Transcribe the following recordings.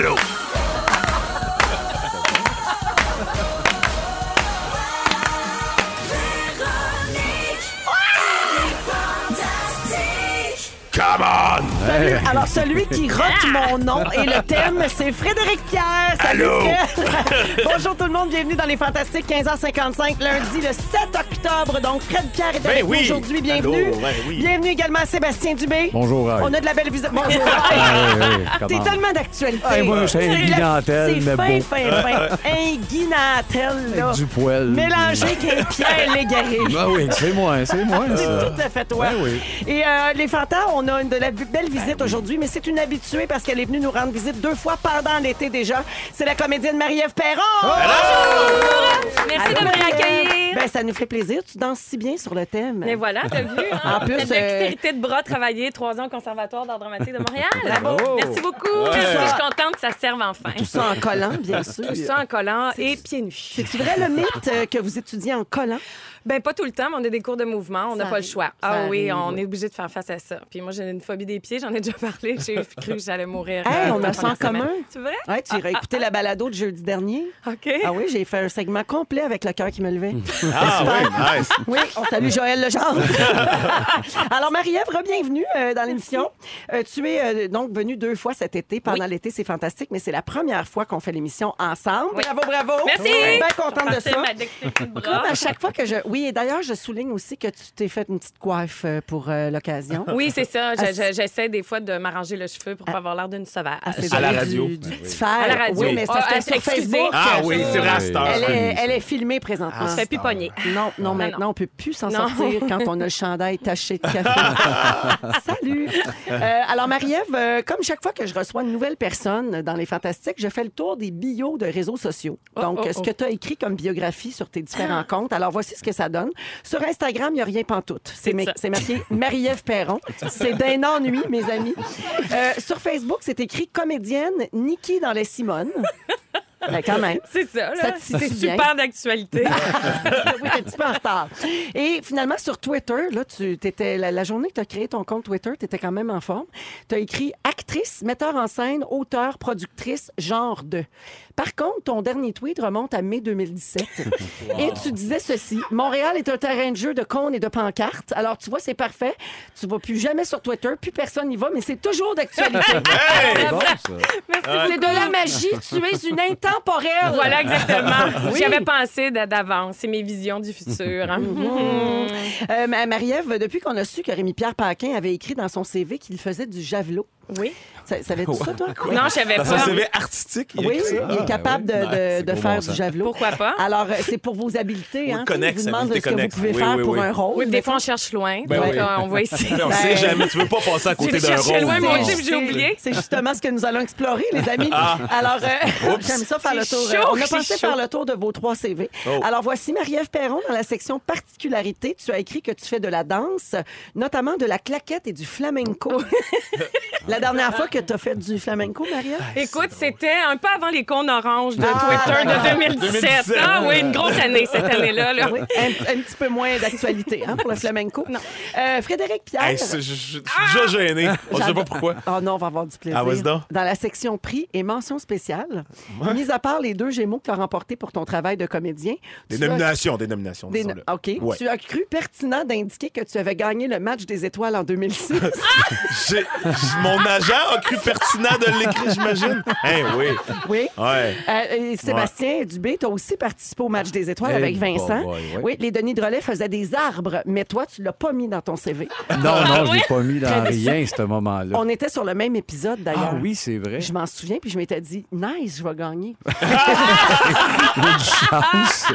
Allô? Come on! Salut. Alors, celui qui rote mon nom et le thème, c'est Frédéric Pierre. Salut, Allô? Bonjour tout le monde, bienvenue dans les Fantastiques, 15h55, lundi le 7 octobre. Donc, Fred Pierre est avec Ben oui. nous aujourd'hui, bienvenue. Allô, ben oui. Bienvenue également à Sébastien Dubé. Bonjour. On a de la belle visite. Bonjour. Ah, T'es tellement d'actualité. Ah, moi, c'est C'est mais C'est fin, beau. fin, fin. Là. Avec du poil. Mélangé qu'un Pierre Légaré. Ah oui, c'est moi, c'est moi, ça. Tout à fait toi. Ben oui. Et euh, les Fantas, on a une de la belle visite aujourd'hui, mais c'est une habituée parce qu'elle est venue nous rendre visite deux fois pendant l'été déjà. C'est la comédienne Marie-Ève Perron. Merci Allô, de me réaccueillir. Ben, ça nous fait plaisir. Tu danses si bien sur le thème. Mais voilà, t'as vu. Hein? En plus, dextérité euh, de bras travaillé trois ans au Conservatoire d'art dramatique de Montréal. Bravo. Merci beaucoup. Je suis contente que ça serve enfin. Tout ça en collant, bien sûr. Tout ça en collant et pieds nus. C'est vrai le mythe euh, que vous étudiez en collant? Ben, pas tout le temps, mais on a des cours de mouvement. On n'a pas le choix. Ça Ah oui, on est obligé de faire face à ça. Puis moi, j'ai une phobie des pieds. J'en ai déjà parlé. J'ai cru que j'allais mourir. Hey, euh, on a ça en commun. C'est vrai? Ouais, tu iras écouter la balado de jeudi dernier. OK. Ah oui, j'ai fait un segment complet avec le cœur qui me levait. Ah oui, nice. Oui, on salue Joël Legendre. Alors, Marie-Ève, bienvenue dans l'émission. Euh, tu es euh, donc venue deux fois cet été. Pendant l'été, c'est fantastique, mais c'est la première fois qu'on fait l'émission ensemble. Oui. Bravo, bravo. Merci. Je suis bien contente de C'est ça. ma dextérité de Comme bras. à chaque fois que je. Oui, et d'ailleurs, je souligne aussi que tu t'es fait une petite coiffe euh, pour euh, l'occasion. Oui, c'est ça. Je- Ah, je- J'essaie des fois de m'arranger le cheveu pour pas avoir l'air d'une sauvage. Ah, c'est À la radio. Du, du Oui. petit fer. À la radio. Oui, mais c'est parce Ah, que sur. Facebook. Ah oui, c'est Oui. cette heure. Elle est, elle est filmée présentement. On se fait plus pogner. Non, non, maintenant, on peut plus s'en sortir quand on a le chandail taché de café. Salut! Euh, alors, Marie-Ève, euh, comme chaque fois que je reçois une nouvelle personne dans Les Fantastiques, je fais le tour des bios de réseaux sociaux. Oh, Donc, oh, ce oh. que tu as écrit comme biographie sur tes différents comptes. Alors, voici ce que ça donne. Sur Instagram, il n'y a rien pantoute. C'est marqué Marie-Ève Perron. C'est d'un ennui, mes amis. Euh, sur Facebook, c'est écrit comédienne Nikki dans les Simones. Ben, quand même. C'est ça, là. C'est super d'actualité. oui, t'es un petit peu en retard. Et finalement, sur Twitter, là, tu étais, la, la journée que tu as créé ton compte Twitter, tu étais quand même en forme. Tu as écrit actrice, metteur en scène, auteur, productrice, genre de. Par contre, ton dernier tweet remonte à mai 2017. Et tu disais ceci Montréal est un terrain de jeu de cônes et de pancartes. Alors, tu vois, c'est parfait. Tu vas plus jamais sur Twitter, plus personne n'y va, mais c'est toujours d'actualité. Hey! C'est bon, ça. c'est de la magie. Tu es une intemporelle. Voilà, exactement. Oui. J'y avais pensé d'a- d'avance. C'est mes visions du futur. hein. Euh, Ma- Marie-Ève, depuis qu'on a su que Rémi-Pierre Paquin avait écrit dans son CV qu'il faisait du javelot, Oui. Ça, savais-tu ça, toi? Non, je savais pas. CV artistique, il Oui, ça. il est capable de, de- Ouais, faire bon du javelot. Pourquoi pas? Alors, euh, c'est pour vos habiletés. Oui, Hein, on vous demande ce que vous pouvez Oui, faire oui, pour oui. un rôle. Oui, des fois, on cherche loin. Ben donc, oui. euh, on va essayer. Mais on Ben, sait jamais. Tu veux pas passer à côté d'un rôle. loin, mon. Dieu, j'ai oublié. C'est justement ce que nous allons explorer, les amis. Alors, euh, j'aime ça faire le tour. on a pensé faire le tour de vos trois CV. Oh. Alors, voici Marie-Ève Perron dans la section particularité. Tu as écrit que tu fais de la danse, notamment de la claquette et du flamenco. la dernière fois que tu as fait du flamenco, Marie-Ève? Écoute, c'était un peu avant les cônes oranges de Ah, Twitter de 2017. 2017. Ah oui, une grosse année cette année-là. là. Oui, un, un petit peu moins d'actualité hein, pour le flamenco. Euh, Frédéric Pierre. Hey, je je- je suis déjà gêné. On ne sait pas pourquoi. Oh non, on va avoir du plaisir. Ah, donc. Dans la section prix et mention spéciale, mis à part les deux Gémeaux que tu as remportés pour ton travail de comédien. Des tu as- nominations, des nominations. des-. OK. Ouais. Tu as cru pertinent d'indiquer que tu avais gagné le match des étoiles en 2006. J'ai- Mon agent a cru pertinent de l'écrire, j'imagine. Hein, oui. oui. Ouais. Euh, Sébastien Dubé, tu as aussi participé au match des étoiles Eh, avec Vincent. ouais. Oui, les Denis Drolet faisaient des arbres, mais toi, tu l'as pas mis dans ton CV. Non, non, je oui? l'ai pas mis dans rien, ce moment-là. On était sur le même épisode d'ailleurs. Ah oui, c'est vrai. Je m'en souviens, puis je m'étais dit, nice, je vais gagner. Une chance.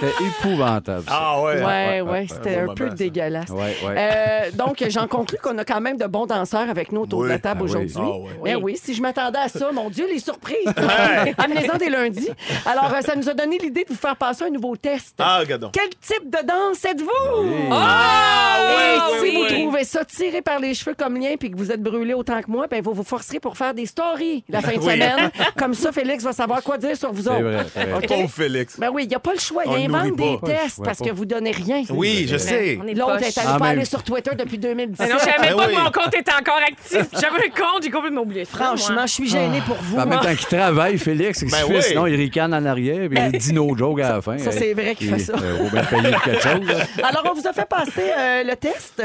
C'était épouvantable. ça. Ah ouais. Ouais, ouais, c'était Un peu dégueulasse. Ouais, ouais. Euh, donc, j'en conclus qu'on a quand même de bons danseurs avec nous autour de la Oui. table Ah oui. aujourd'hui. Ah ouais. Ben oui, si je m'attendais à ça, mon Dieu, les surprises! Amenez-en des lundis. Alors, euh, ça nous a donné l'idée de vous faire passer un nouveau test. Ah, regardons. Quel type de danse êtes-vous? Ah, Et oui, si oui, vous oui. trouvez trouvez ça tiré par les cheveux comme lien puis que vous êtes brûlé autant que moi, ben vous vous forcerez pour faire des stories la fin de Oui. semaine. Comme ça, Félix va savoir quoi dire sur vous autres. vrai, c'est vrai. Pauvre Félix. Ben oui, il n'y a pas le choix. Invente des pas. tests Ouais, parce que vous donnez rien. Oui, je sais. On est L'autre est allé Ah, pas même- aller sur Twitter depuis 2017. Mais non, je savais Ben pas oui. que mon compte était encore actif. J'avais un compte, j'ai complètement oublié. Franchement, je suis gênée pour vous. En même temps qu'il travaille, Félix, Ben. Sinon, il ricane en arrière et il dit no joke à la fin. ça, c'est vrai qu'il fait ça. euh. Alors, on vous a fait passer euh, le test.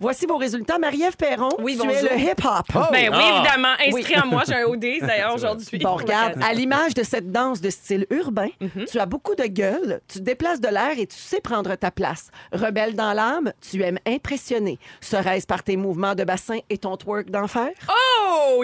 Voici vos résultats. Marie-Ève Perron, Oui, tu bonjour. es le hip-hop. Ben oui, Ah. évidemment. Inscrit en moi, j'ai un OD d'ailleurs aujourd'hui. Bon, regarde, à l'image de cette danse de style urbain, tu as beaucoup de gueule, tu déplaces de l'air et tu sais prendre ta place. Rebelle dans l'âme, tu aimes impressionner. Serait-ce par tes mouvements de bassin et ton twerk d'enfer? Oh,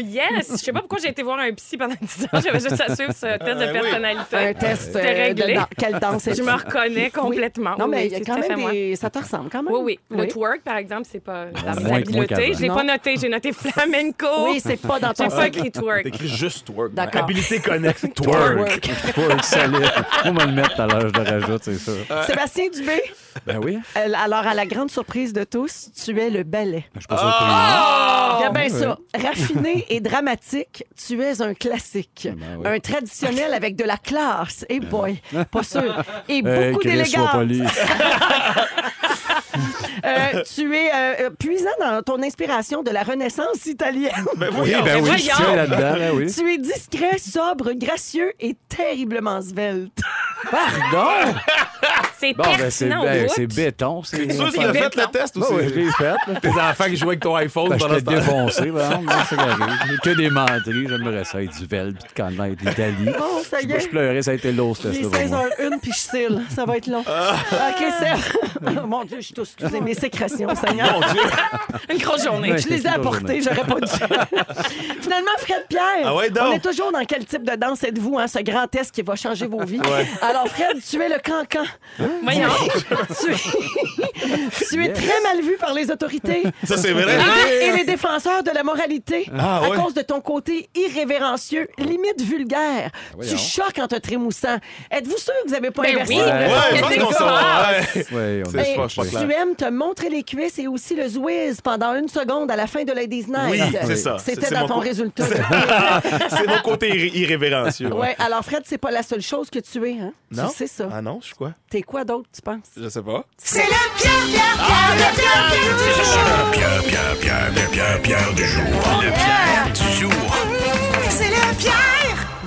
yes! Je sais pas pourquoi j'ai été voir un psy pendant 10 ans. J'avais juste à suivre ce test de oui. personnalité. Un test C'était euh, de réglé. dan- quelle danse Je me reconnais complètement. Non, mais oui, il y a c'est quand même des... Ça te ressemble quand même? Oui, oui. Le Oui. twerk, par exemple, c'est pas la moins- moins habileté. Je l'ai pas noté. J'ai noté flamenco. Oui, c'est pas dans ton J'ai pas écrit twerk. T'écris juste twerk. D'accord. Habilité connecte. Twerk. Twerk solide. On va le mettre à l'âge de rajoute, c'est ça. Sébastien Dubé, Ben oui. euh, alors à la grande surprise de tous, tu es le ballet. Je suis pas surpris. Ah! Oh! Bien ça. Raffiné et dramatique, tu es un classique. Ben oui. Un traditionnel avec de la classe. Et boy, pas sûr. Et Hey, beaucoup d'élégance. Euh, tu es euh, puisant dans ton inspiration de la Renaissance italienne. Ben Oui, ben oui, je tiens là-dedans, ben oui. Tu es discret, sobre, gracieux et terriblement svelte. Pardon! C'est Bon, ben c'est pertinent ben, c'est béton. C'est C'est sûr que C'est tu l'as fait le test Ben oui, je l'ai fait. là. Tes enfants qui jouent avec ton iPhone Ben, je pendant t'ai ce temps défoncé, ben, non, c'est correct. Que des menteries, j'aimerais ça être du Vel, puis de Canada, d'Italie. Bon, ça y Je, est. je pleurais, ça a été lourd, ce Il est test-là. pour moi. 16h01 puis je cille. Ça va être long. OK, c'est... Mon Dieu, je tousse. Excusez mes sécrétions, Seigneur. Mon Dieu. Une grosse journée. Ouais. Je les ai apportés, j'aurais pas dû. Finalement, Fred Pierre, Ah ouais, donc? on est toujours dans quel type de danse êtes-vous, hein, ce grand test qui va changer vos vies? Alors, Fred, tu es le cancan. Voyons. Tu es, tu es très mal vu par les autorités. Ça, c'est vrai. Et les défenseurs de la moralité, Ah, à ouais. cause de ton côté irrévérencieux, limite vulgaire. tu voyons. choques en te trémoussant. Êtes-vous sûr que vous n'avez pas Ben inversé? oui. Ouais, je pense qu'on s'en va. on C'est est- pas- je suis pas clair. Tu aimes te montrer les cuisses et aussi le zwiz pendant une seconde à la fin de Ladies Night. Oui, c'est ça. C'était dans ton co- résultat. C'est mon côté irré- irrévérencieux. ouais, alors Fred, c'est pas la seule chose que tu es, hein? Non? Tu sais ça. Ah non, je suis quoi? T'es quoi d'autre, tu penses? Je sais pas. C'est le Pierre, Pierre, Pierre, le Pierre, Pierre du jour. Pierre, Pierre, Pierre, Pierre, Pierre, Pierre du jour. Le Pierre du jour. C'est le Pierre.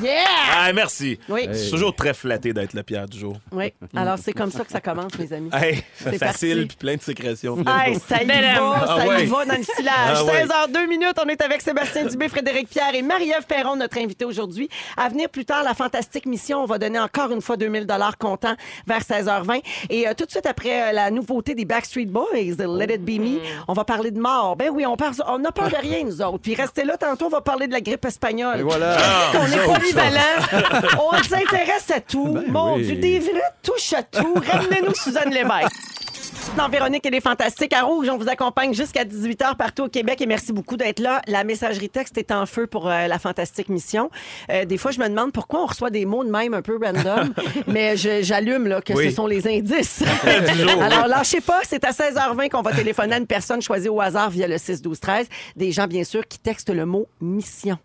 Yeah! Ah, merci. Oui, Je suis toujours très flatté d'être le Pierre du jour. oui. Alors, c'est comme ça que ça commence, mes amis. Hey, C'est facile puis plein de sécrétions. Hey, ça y va, ça Ah y ouais. va dans le silage. Ah ouais. 16h02 minutes, on est avec Sébastien Dubé, Frédéric Pierre et Marie-Ève Perron, notre invité aujourd'hui. À venir plus tard, la fantastique mission, on va donner encore une fois 2000 dollars comptant vers 16h20. Et euh, tout de suite après euh, la nouveauté des Backstreet Boys, Let It Be Me, on va parler de mort. Ben oui, on parle, on n'a peur de rien, nous autres. Puis restez là, tantôt, on va parler de la grippe espagnole. Et voilà. On Nous est polyvalent. on s'intéresse à tout. Mon oui. Dieu, des vrais touche à tout. Ramenez-nous Suzanne Lévesque. Dans Véronique et les Fantastiques à Rouge, on vous accompagne jusqu'à 18h partout au Québec et merci beaucoup d'être là. La messagerie texte est en feu pour euh, la Fantastique Mission. Euh, des fois, je me demande pourquoi on reçoit des mots de même un peu random, mais j'allume là, que Oui. ce sont les indices. Alors, lâchez pas, c'est à 16h20 qu'on va téléphoner à une personne choisie au hasard via le 6-12-13. Des gens, bien sûr, qui textent le mot mission.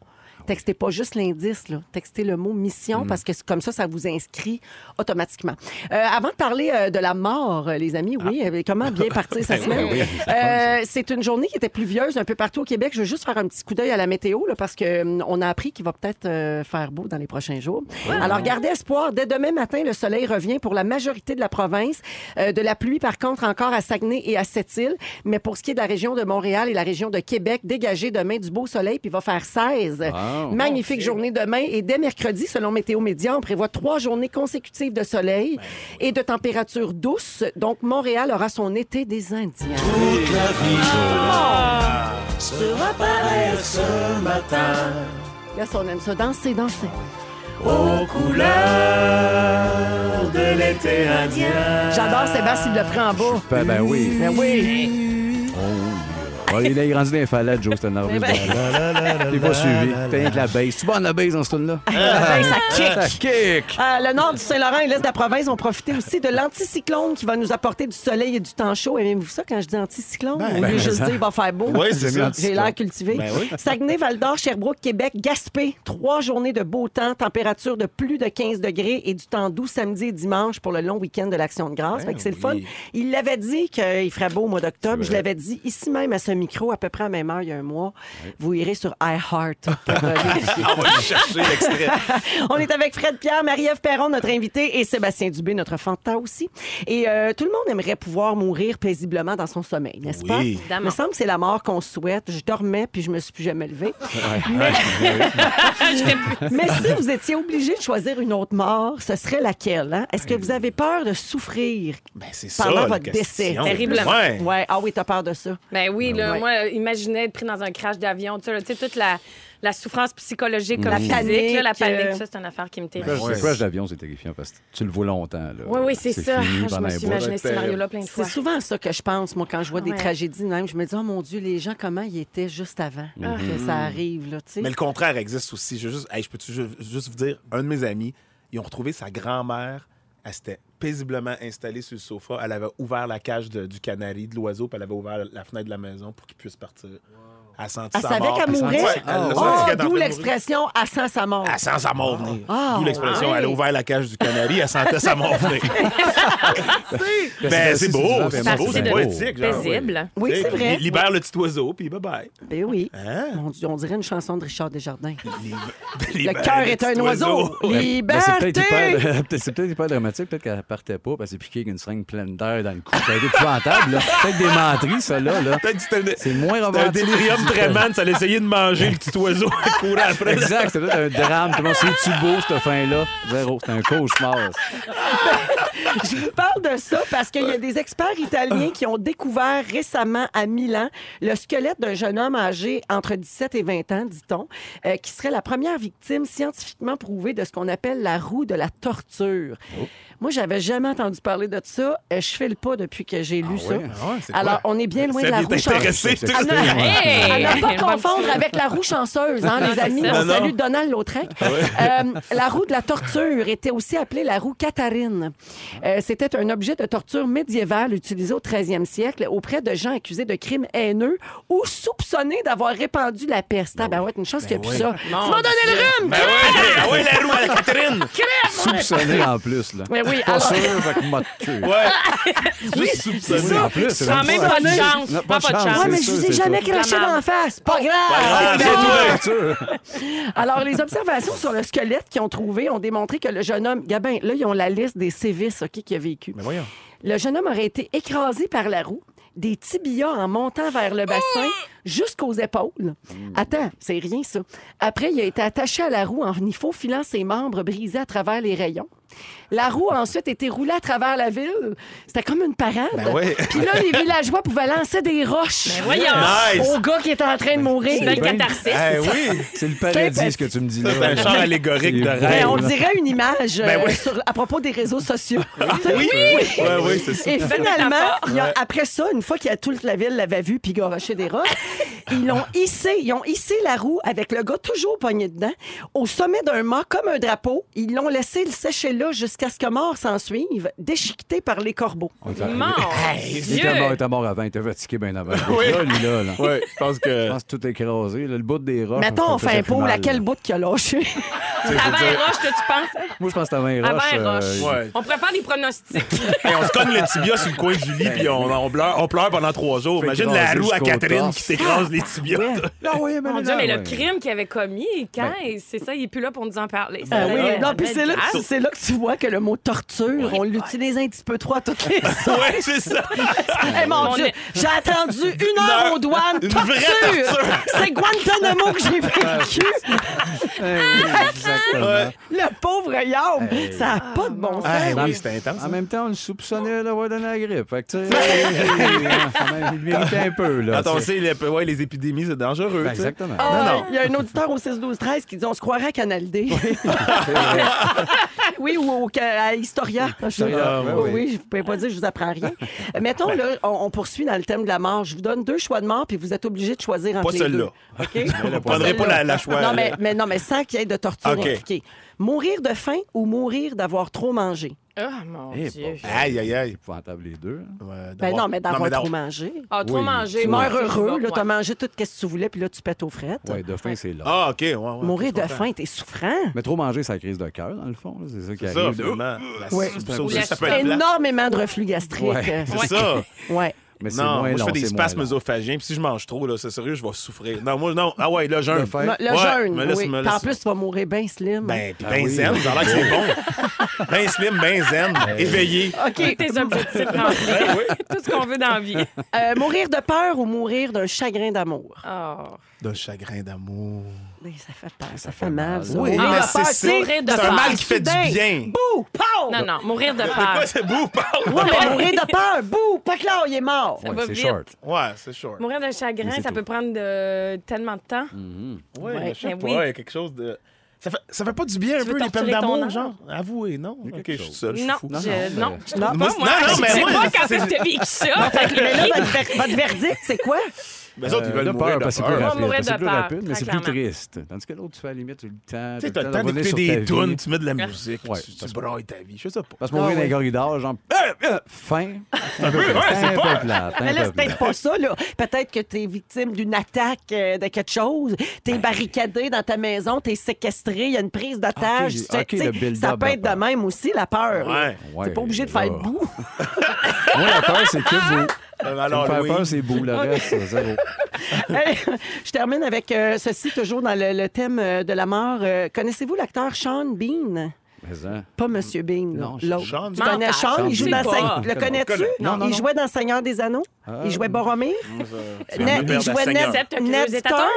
Textez pas juste l'indice, là. Textez le mot mission parce que c'est comme ça, ça vous inscrit automatiquement. Euh, avant de parler euh, de la mort, euh, les amis, oui, euh, comment bien partir sa semaine? oui, Euh, c'est une journée qui était pluvieuse un peu partout au Québec. Je veux juste faire un petit coup d'œil à la météo là, parce que hum, on a appris qu'il va peut-être euh, faire beau dans les prochains jours. Alors, gardez espoir. Dès demain matin, le soleil revient pour la majorité de la province. Euh, de la pluie, par contre, encore à Saguenay et à Sept-Îles. Mais pour ce qui est de la région de Montréal et la région de Québec, dégagez demain du beau soleil, puis il va faire 16. Wow. Magnifique journée demain. Et dès mercredi, selon Météo Média, on prévoit trois journées consécutives de soleil et de températures douces. Donc, Montréal aura son été des Indiens. Sera pareil ce matin Là, on aime ça. Danser, danser. aux couleurs de l'été indien. J'adore Sébastien, il le prend en bas. Ben, ben oui. Ben oui. Bon, il est rendu dans les falaises, Joe, c'était nerveux. Ben- Je l'ai pas suivi. T'as rien que la base. Tu bonne la base dans ce tune-là? Ben, ça kick. Ça kick! Euh, le nord du Saint-Laurent et l'est de la province ont profité aussi de l'anticyclone qui va nous apporter du soleil et du temps chaud. Aimez-vous ça quand je dis anticyclone? Ben, Au ben, lieu de juste ça. dire il va faire beau. Oui, c'est ça. J'ai l'air cultivé. Ben oui. Saguenay, Val-d'Or, Sherbrooke, Québec, Gaspé. Trois journées de beau temps, température de plus de 15 degrés et du temps doux samedi et dimanche pour le long week-end de l'Action de grâce. Ben c'est le fun. Il l'avait dit qu'il ferait beau au mois d'octobre. Je l'avais dit ici même à ce micro, à peu près à la même heure, il y a un mois. Vous irez sur iHeart. On va chercher l'extrait. On est avec Fred Pierre, Marie-Ève Perron, notre invité, et Sébastien Dubé, notre fanta aussi. Et euh, tout le monde aimerait pouvoir mourir paisiblement dans son sommeil, n'est-ce Oui. pas? Évidemment. Il me semble que c'est la mort qu'on souhaite. Je dormais, puis je me suis plus jamais levée. Mais, mais si vous étiez obligé de choisir une autre mort, ce serait laquelle? hein? Est-ce que vous avez peur de souffrir Ben, ça. pendant votre décès? Terriblement. Ouais. Ouais. Ah oui, t'as peur de ça. Ben oui, là, Ouais. moi, imaginez être pris dans un crash d'avion, tu sais, là, tu sais, toute la, la souffrance psychologique, La comme physique, panique, là, la panique, euh, ça, c'est une affaire qui me Le terrifie. crash- Le crash d'avion, c'est terrifiant parce que tu le vois longtemps. Là. Oui, oui, c'est ça. fini Je me suis imaginé ce scénario-là plein de C'est fois. souvent ça que je pense, moi, quand je vois des tragédies même. Je me dis, oh mon Dieu, les gens, comment ils étaient juste avant que ça arrive, là, tu sais? Mais le contraire existe aussi. Je, veux juste, hey, je peux ju- juste vous dire, un de mes amis, ils ont retrouvé sa grand-mère. Elle s'était paisiblement installée sur le sofa. Elle avait ouvert la cage du canari, de l'oiseau, puis elle avait ouvert la fenêtre de la maison pour qu'il puisse partir. Elle a senti Elle sa savait mort. qu'elle mourait? Ouais, elle a Oh, senti qu'elle était en Oh, train de d'où mourir. l'expression « elle sent sa mort Elle sent sa mort venir. Ah, D'où l'expression. ouais. Elle a ouvert la cage du canari, elle sentait sa mort venir. ben, c'est beau, c'est ben, beau, c'est c'est de- poétique. genre, Paisible. Oui, Tu sais, c'est vrai. li- Libère le petit oiseau, puis bye-bye. Ben oui. Hein? On dirait une chanson de Richard Desjardins. Le cœur est un oiseau. Ben, c'est Liberté! peut-être hyper, peut-être- c'est peut-être hyper dramatique. Peut-être qu'elle partait pas parce qu'elle s'est piquée avec une seringue pleine d'air dans le cou. Ça a été épouvantable. là. Peut-être des menteries, ça, là. là. Peut-être que c'était un- C'est moins c'était un romantique. délirium tremens. Ça allait essayer de manger le petit oiseau à courir après. Exact, c'est un drame. Tout le monde, c'est-tu beau, cette fin-là? Zéro, c'est un cauchemar. Je vous parle de ça parce qu'il y a des experts italiens qui ont découvert récemment à Milan le squelette d'un jeune homme âgé entre 17 et 20 ans, dit-on, euh, qui serait la première victime scientifiquement prouvée de ce qu'on appelle la roue de la torture. Moi, j'avais jamais entendu parler de ça. Euh, je file pas depuis que j'ai lu ça. Ah ouais, c'est quoi? Alors, on est bien loin de la roue chanceuse. À ne- à ne pas confondre avec la roue chanceuse, hein, les amis. ça. On Non, non. salue Donald Lautrec. Euh, la roue de la torture était aussi appelée la roue Catharine. Euh, C'était un objet de torture médiéval utilisé au 13e siècle auprès de gens accusés de crimes haineux ou soupçonnés d'avoir répandu la peste. Ah, ben ouais, une chance qu'il n'y a plus ça. Tu m'as donné le rhume! Ben ouais, ah ouais, la roue à la Catherine. Soupçonné en plus, là. Mais oui, Pas alors- sûr, fait que m'a tué. Ouais. Juste soupçonné. En plus, c'est Quand même pas- pas de chance. Non, Pas, pas de chance. Ouais, mais c'est je vous ai c'est jamais ça. craché d'en face. Pas grave. grave, Non. c'est tout. Sûr. Alors, les observations sur le squelette qu'ils ont trouvé ont démontré que le jeune homme, Gabin, là, ils ont la liste des sévices OK, qu'il a vécu. Mais voyons. Le jeune homme aurait été écrasé par la roue, des tibias en montant vers le bassin jusqu'aux épaules. Attends, c'est rien ça. Après, il a été attaché à la roue en y faufilant ses membres brisés à travers les rayons. La roue a ensuite été roulée à travers la ville. C'était comme une parade. Ben ouais. Puis là, les villageois pouvaient lancer des roches Ben voyons. Nice. au gars qui était en train de mourir. C'est bien. catharsis. Eh oui. C'est le paradis, ce que tu me dis là. C'est un char allégorique de Ben, rêve. on dirait une image euh, Ben oui. sur- à propos des réseaux sociaux. Oui, oui, oui, oui, c'est ça. Et finalement, après ça, une fois que toute la ville l'avait vu puis garoché des roches, ils l'ont hissé, ils ont hissé la roue avec le gars toujours pogné dedans au sommet d'un mât comme un drapeau. Ils l'ont laissé le sécher là jusqu'à ce que mort s'en suive, déchiqueté par les corbeaux. Mort. Il était mort, il était mort avant, il était fatigué bien avant. Là, lui, là, là. Oui, je pense Je que. pense que tout est écrasé. là. le bout des roches. Mettons, on fait un pot, laquelle là. bout qui a lâché? C'est avant les roches que tu penses? Moi, je pense que avant les Avant roches. euh, Ouais. On faire des pronostics. Hey, on se cogne le tibia sur le coin du lit, puis on, on pleure, on pleure pendant trois jours. Fait Imagine la écraser roue à jusqu'au Catherine torse. qui t'écrase les tibias. Ah oui, mais Mon là, Dieu, mais le ouais. crime qu'il avait commis, quand? C'est ça, il est plus là pour nous en parler. Ah oui. Ça Non, puis c'est là, que- c'est là que tu vois que le mot torture, on l'utilise un petit peu trop à toutes les Ouais, c'est ça. Eh mon On Dieu, est- j'ai attendu une heure aux douanes. Une torture! vraie torture. C'est Guantanamo que j'ai vécu. Oui, exactement. Le pauvre Yam, ça n'a pas de bon sens. Ah, oui, c'était intense. En même temps, on le soupçonnait d'avoir donné la grippe. Fait que, tu sais, il méritait un peu. Là, Quand on tu sais. sait, les, ouais, les épidémies, c'est dangereux. Ben, tu exactement. Ah, Non, non. Il y a un auditeur au 6-12-13 qui dit on se croirait à Canal D. oui, ou au, à Historia? Historia, Je- ouais, oui, oui. oui, je ne pouvais pas dire, je vous apprends rien. Euh, Mettons, là, on, on poursuit dans le thème de la mort. Je vous donne deux choix de mort, puis vous êtes obligé de choisir entre Pas les celle-là. deux. OK? Je prendrai pas la, la choix. Non, mais, mais non, mais sans qu'il y ait de torture OK. impliquée. Mourir de faim ou mourir d'avoir trop mangé? Oh, mon Eh, Dieu. bon. Aïe, aïe, aïe. Épouvantable les deux. hein. Ouais, Ben d'avoir- non, mais d'avoir trop mangé. Ah, trop Oui. manger. Tu meurs heureux, là, t'as mangé tout ce que tu voulais, puis là, tu pètes aux frettes. Ouais, de faim, c'est là. Ah, OK. ouais, ouais, Mourir de faim, t'es souffrant. Mais trop manger, c'est la crise de cœur, dans le fond. là. C'est ça qui ça, arrive. finalement. La- Ouais. Ça Ou aussi, la ça peut être plat. Énormément de reflux gastrique. Ouais. C'est ça. Ouais. Mais Non, moins moi, je fais des spasmes œsophagiens. Puis si je mange trop, là, c'est sérieux, je vais souffrir. Non, moi, non. Ah ouais, le jeûne. Le. Le, le Ouais, jeûne, me laisse- oui. me Puis en plus, tu vas mourir bien slim. Ben, Ah ben oui. zen, ça a l'air que c'est bon. Ben slim, ben zen, éveillé. OK. Tes objectifs remplis. Ouais, oui. Tout ce qu'on veut dans la vie. Euh, mourir de peur ou mourir d'un chagrin d'amour? Oh. D'un chagrin d'amour. Ben, ça fait peur, ça, fait mal. ça. Oui, mais de c'est peur, c'est- Mourir de C'est un peur. mal qui fait du Soudain. bien. Bouh! Pow! Non, non, mourir de De peur. c'est beau, parle? Ouais, mais mourir de peur! Bouh! Pas clair, il est mort! Ça Ouais, va c'est vite. short. Ouais, c'est short. Mourir d'un chagrin, Mais c'est ça tout. peut prendre de- tellement de temps. Mhm. Ouais, Ouais, mais je sais ben pas, oui. il y a quelque chose de. Ça fait, ça fait pas du bien un veux peu les peines torturer ton d'amour, âme? genre? Avouez, non? Ok, je suis seul, je suis Non, fou. Non, je- non, non, mais- je trouve Non. pas, Moi, moi. non, non, mais je sais moi, pas quand c'est- est-ce que t'as vécu ça. Fait que, mais là, votre, ver- votre verdict, c'est quoi? Mais autres, ils Euh, veulent de mourir peur, de parce que c'est peur. rapide. mourir de C'est plus peur, rapide, mais c'est plus triste. Tandis que l'autre, tu fais à la limite, tu as le temps. Tu sais, t'as t'as le temps d'écouter des tunes, tu mets de la musique, Ouais, tu, tu brailles ta vie. Je sais pas. Parce que mourir Ah dans les corridors, genre, euh, euh, faim. C'est un peu c'est pas-. Mais là, c'est peut-être pas ça, là. Peut-être que tu es victime d'une attaque euh, de quelque chose. Tu es barricadé dans ta maison, tu es séquestré, il y a une prise d'otage. Tu tu ça peut de être de peur. même aussi, la peur. là. Ouais. Ouais, T'es pas obligé de faire le bout. Moi, la peur, c'est que vous. Euh, Alors, faire oui. peur, c'est beau. Le reste, c'est zéro. Hey, je termine avec euh, ceci, toujours dans le, le thème euh, de la mort. Euh, Connaissez-vous l'acteur Sean Bean? Mais, hein, Pas Monsieur Bean, là, Non, l'autre. Sean Tu connais. Sean? Il joue dans. Le connais-tu? connais. Non, non, il jouait dans Seigneur des Anneaux? Ah. Il jouait Boromir? Ned- il jouait. Ned, Ned Stark?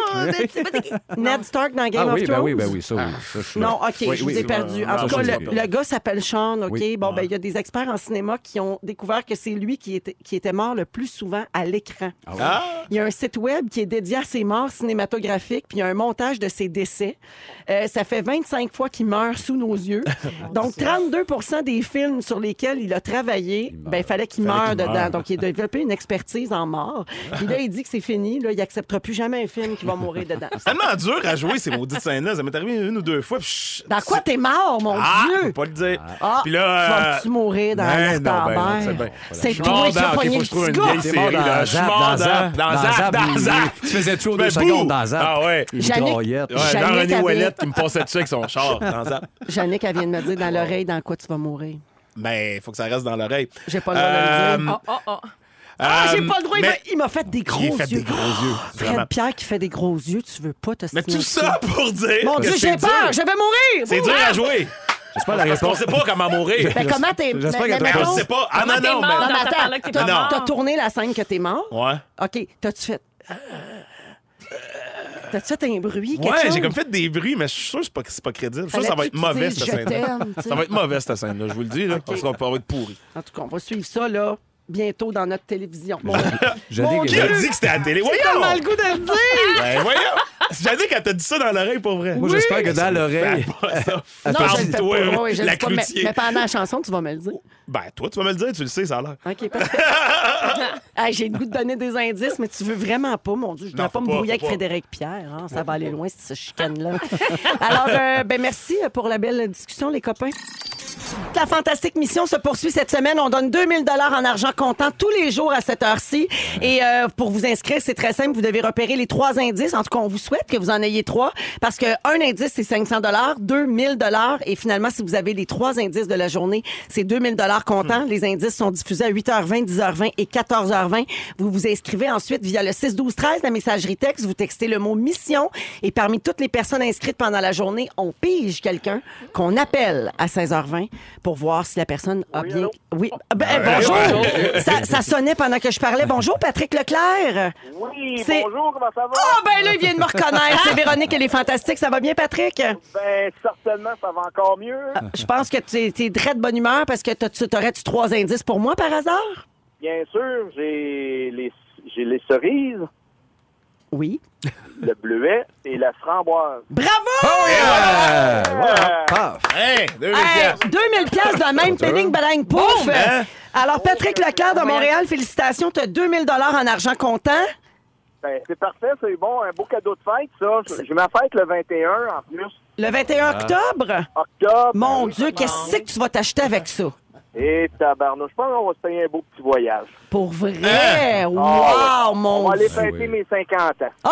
Ned Stark dans Game Ah of oui, Thrones. ben oui, ben oui, ça, oui. Ça, je suis là. Non, OK, Oui, je oui, vous ai oui. perdu. En tout cas, le, gars s'appelle Sean, OK? Oui. Bon, ben il y a des experts en cinéma qui ont découvert que c'est lui qui était, qui était mort le plus souvent à l'écran. Ah oui? Ah! Il y a un site web qui est dédié à ses morts cinématographiques, puis il y a un montage de ses décès. Euh, ça fait 25 fois qu'il meurt sous nos yeux. Donc, 32% des films sur lesquels il a travaillé, meurt. ben, il fallait qu'il meure dedans. Donc, il a développé une expertise en mort. Puis là, il dit que c'est fini. Là, il n'acceptera plus jamais un film qui va mourir dedans. C'est tellement dur à jouer ces maudites scènes-là. Ça m'est arrivé une ou deux fois. puis je- Dans quoi t'es mort, mon Ah, Dieu? faut pas le dire. Ah, Puis là, tu euh, vas-tu mourir dans ben la non, ben c'est? Je toi qui as dans- pogné le je petit gars. dans Je suis Zap, mort dans dans Zap, dans Zap, dans il- Zap. Tu faisais toujours deux secondes dans Zap. Ah ouais. Il Jannick- Jean-René avait- Ouellette qui me passait dessus avec son char dans Zap. Jannick, elle vient de me dire dans l'oreille dans quoi tu vas mourir. Ben, il faut que ça reste dans l'oreille. J'ai pas le droit de le dire. Oh, oh, oh. Ah, j'ai pas le droit. il mais- m'a- Il m'a fait des gros Il fait yeux. des gros yeux. Fred Vraiment. Pierre qui fait des gros yeux, tu veux pas te Mais tout ça pour dire. Mon Dieu, j'ai peur, je vais mourir! C'est dur à jouer. J'espère la Parce qu'on réponse. sait pas comment mourir. Ben, comment t'es. J'espère mais- mais Mais on sait pas. Ah non, non, mais. Mais? T'as tourné la scène que t'es mort? Ouais. OK, t'as-tu fait. T'as-tu fait un bruit? quelque Ouais, chose? j'ai comme fait des bruits, mais je suis sûr que c'est pas, c'est pas crédible. Je suis sûr que ça va Fallait-tu être mauvais, que tu cette dises, Je scène-là. t'aime, tu sais. Ça va être mauvais, cette scène-là, je vous le dis. Là. Ça sera pas être pourri. En tout cas, on va suivre ça, là, bientôt dans notre télévision. Bon, Je Mon dis Qui a que- dit que c'était à la télé? j'ai tellement Voyons! le goût de le dire! Ben, voyons! J'ai dit qu'elle t'a dit ça dans l'oreille, pour vrai. Moi, j'espère que dans l'oreille. Fais pas ça. Non, je le fais Parle-toi, pas. Oui, je le la dis pas, mais, cloutier. mais pendant la chanson, tu vas me le dire. Ben, toi, tu vas me le dire, tu le sais, ça a l'air. OK, parfait. Hey, J'ai le goût de donner des indices, mais tu veux vraiment pas, mon Dieu. Je ne Non, dois pas faut me pas, brouiller avec pas. Frédéric Pierre. hein. Ça va aller loin, cette chicane-là. Alors, euh, ben, merci pour la belle discussion, les copains. La fantastique mission se poursuit cette semaine. On donne 2000 dollars en argent comptant tous les jours à cette heure-ci. Et euh, pour vous inscrire, c'est très simple. Vous devez repérer les trois indices. En tout cas, on vous souhaite que vous en ayez trois parce que un indice, c'est 500 dollars, 2000 dollars. Et finalement, si vous avez les trois indices de la journée, c'est 2000 dollars comptant. Les indices sont diffusés à 8h20, 10h20 et 14h20. Vous vous inscrivez ensuite via le 6 12 13 la messagerie texte. Vous textez le mot mission. Et parmi toutes les personnes inscrites pendant la journée, on pige quelqu'un qu'on appelle à 16h20 pour voir si la personne a bien. Oui. Ah, ben, bonjour. ça, ça sonnait pendant que je parlais. Bonjour, Patrick Leclerc. Oui, C'est- bonjour, comment ça va? Oh, ben là, il vient de me reconnaître. C'est Véronique, elle est fantastique. Ça va bien, Patrick? Ben, certainement, ça va encore mieux. Je pense que tu es, es très de bonne humeur parce que t'as- tu aurais-tu trois indices pour moi par hasard? Bien sûr, j'ai les, j'ai les cerises. Oui. le bleuet et la framboise. Bravo! Voilà. Paf. Hey, 2000 Hey, piastres. 2000 pièces de même péding badang pouf. hein? Alors Patrick Leclerc de Montréal, félicitations, tu as 2000 dollars en argent comptant. Ben, c'est parfait, c'est bon. Un beau cadeau de fête, ça. J'ai ma fête le 21 en plus. Le 21 octobre? Octobre. Mon Ben Dieu, qu'est-ce que tu vas t'acheter avec ça? Et tabarnouche, je pense qu'on va se payer un beau petit voyage. Pour vrai? Ah, Wow, ouais. mon On va aller fêter oui. mes 50 ans. Oh!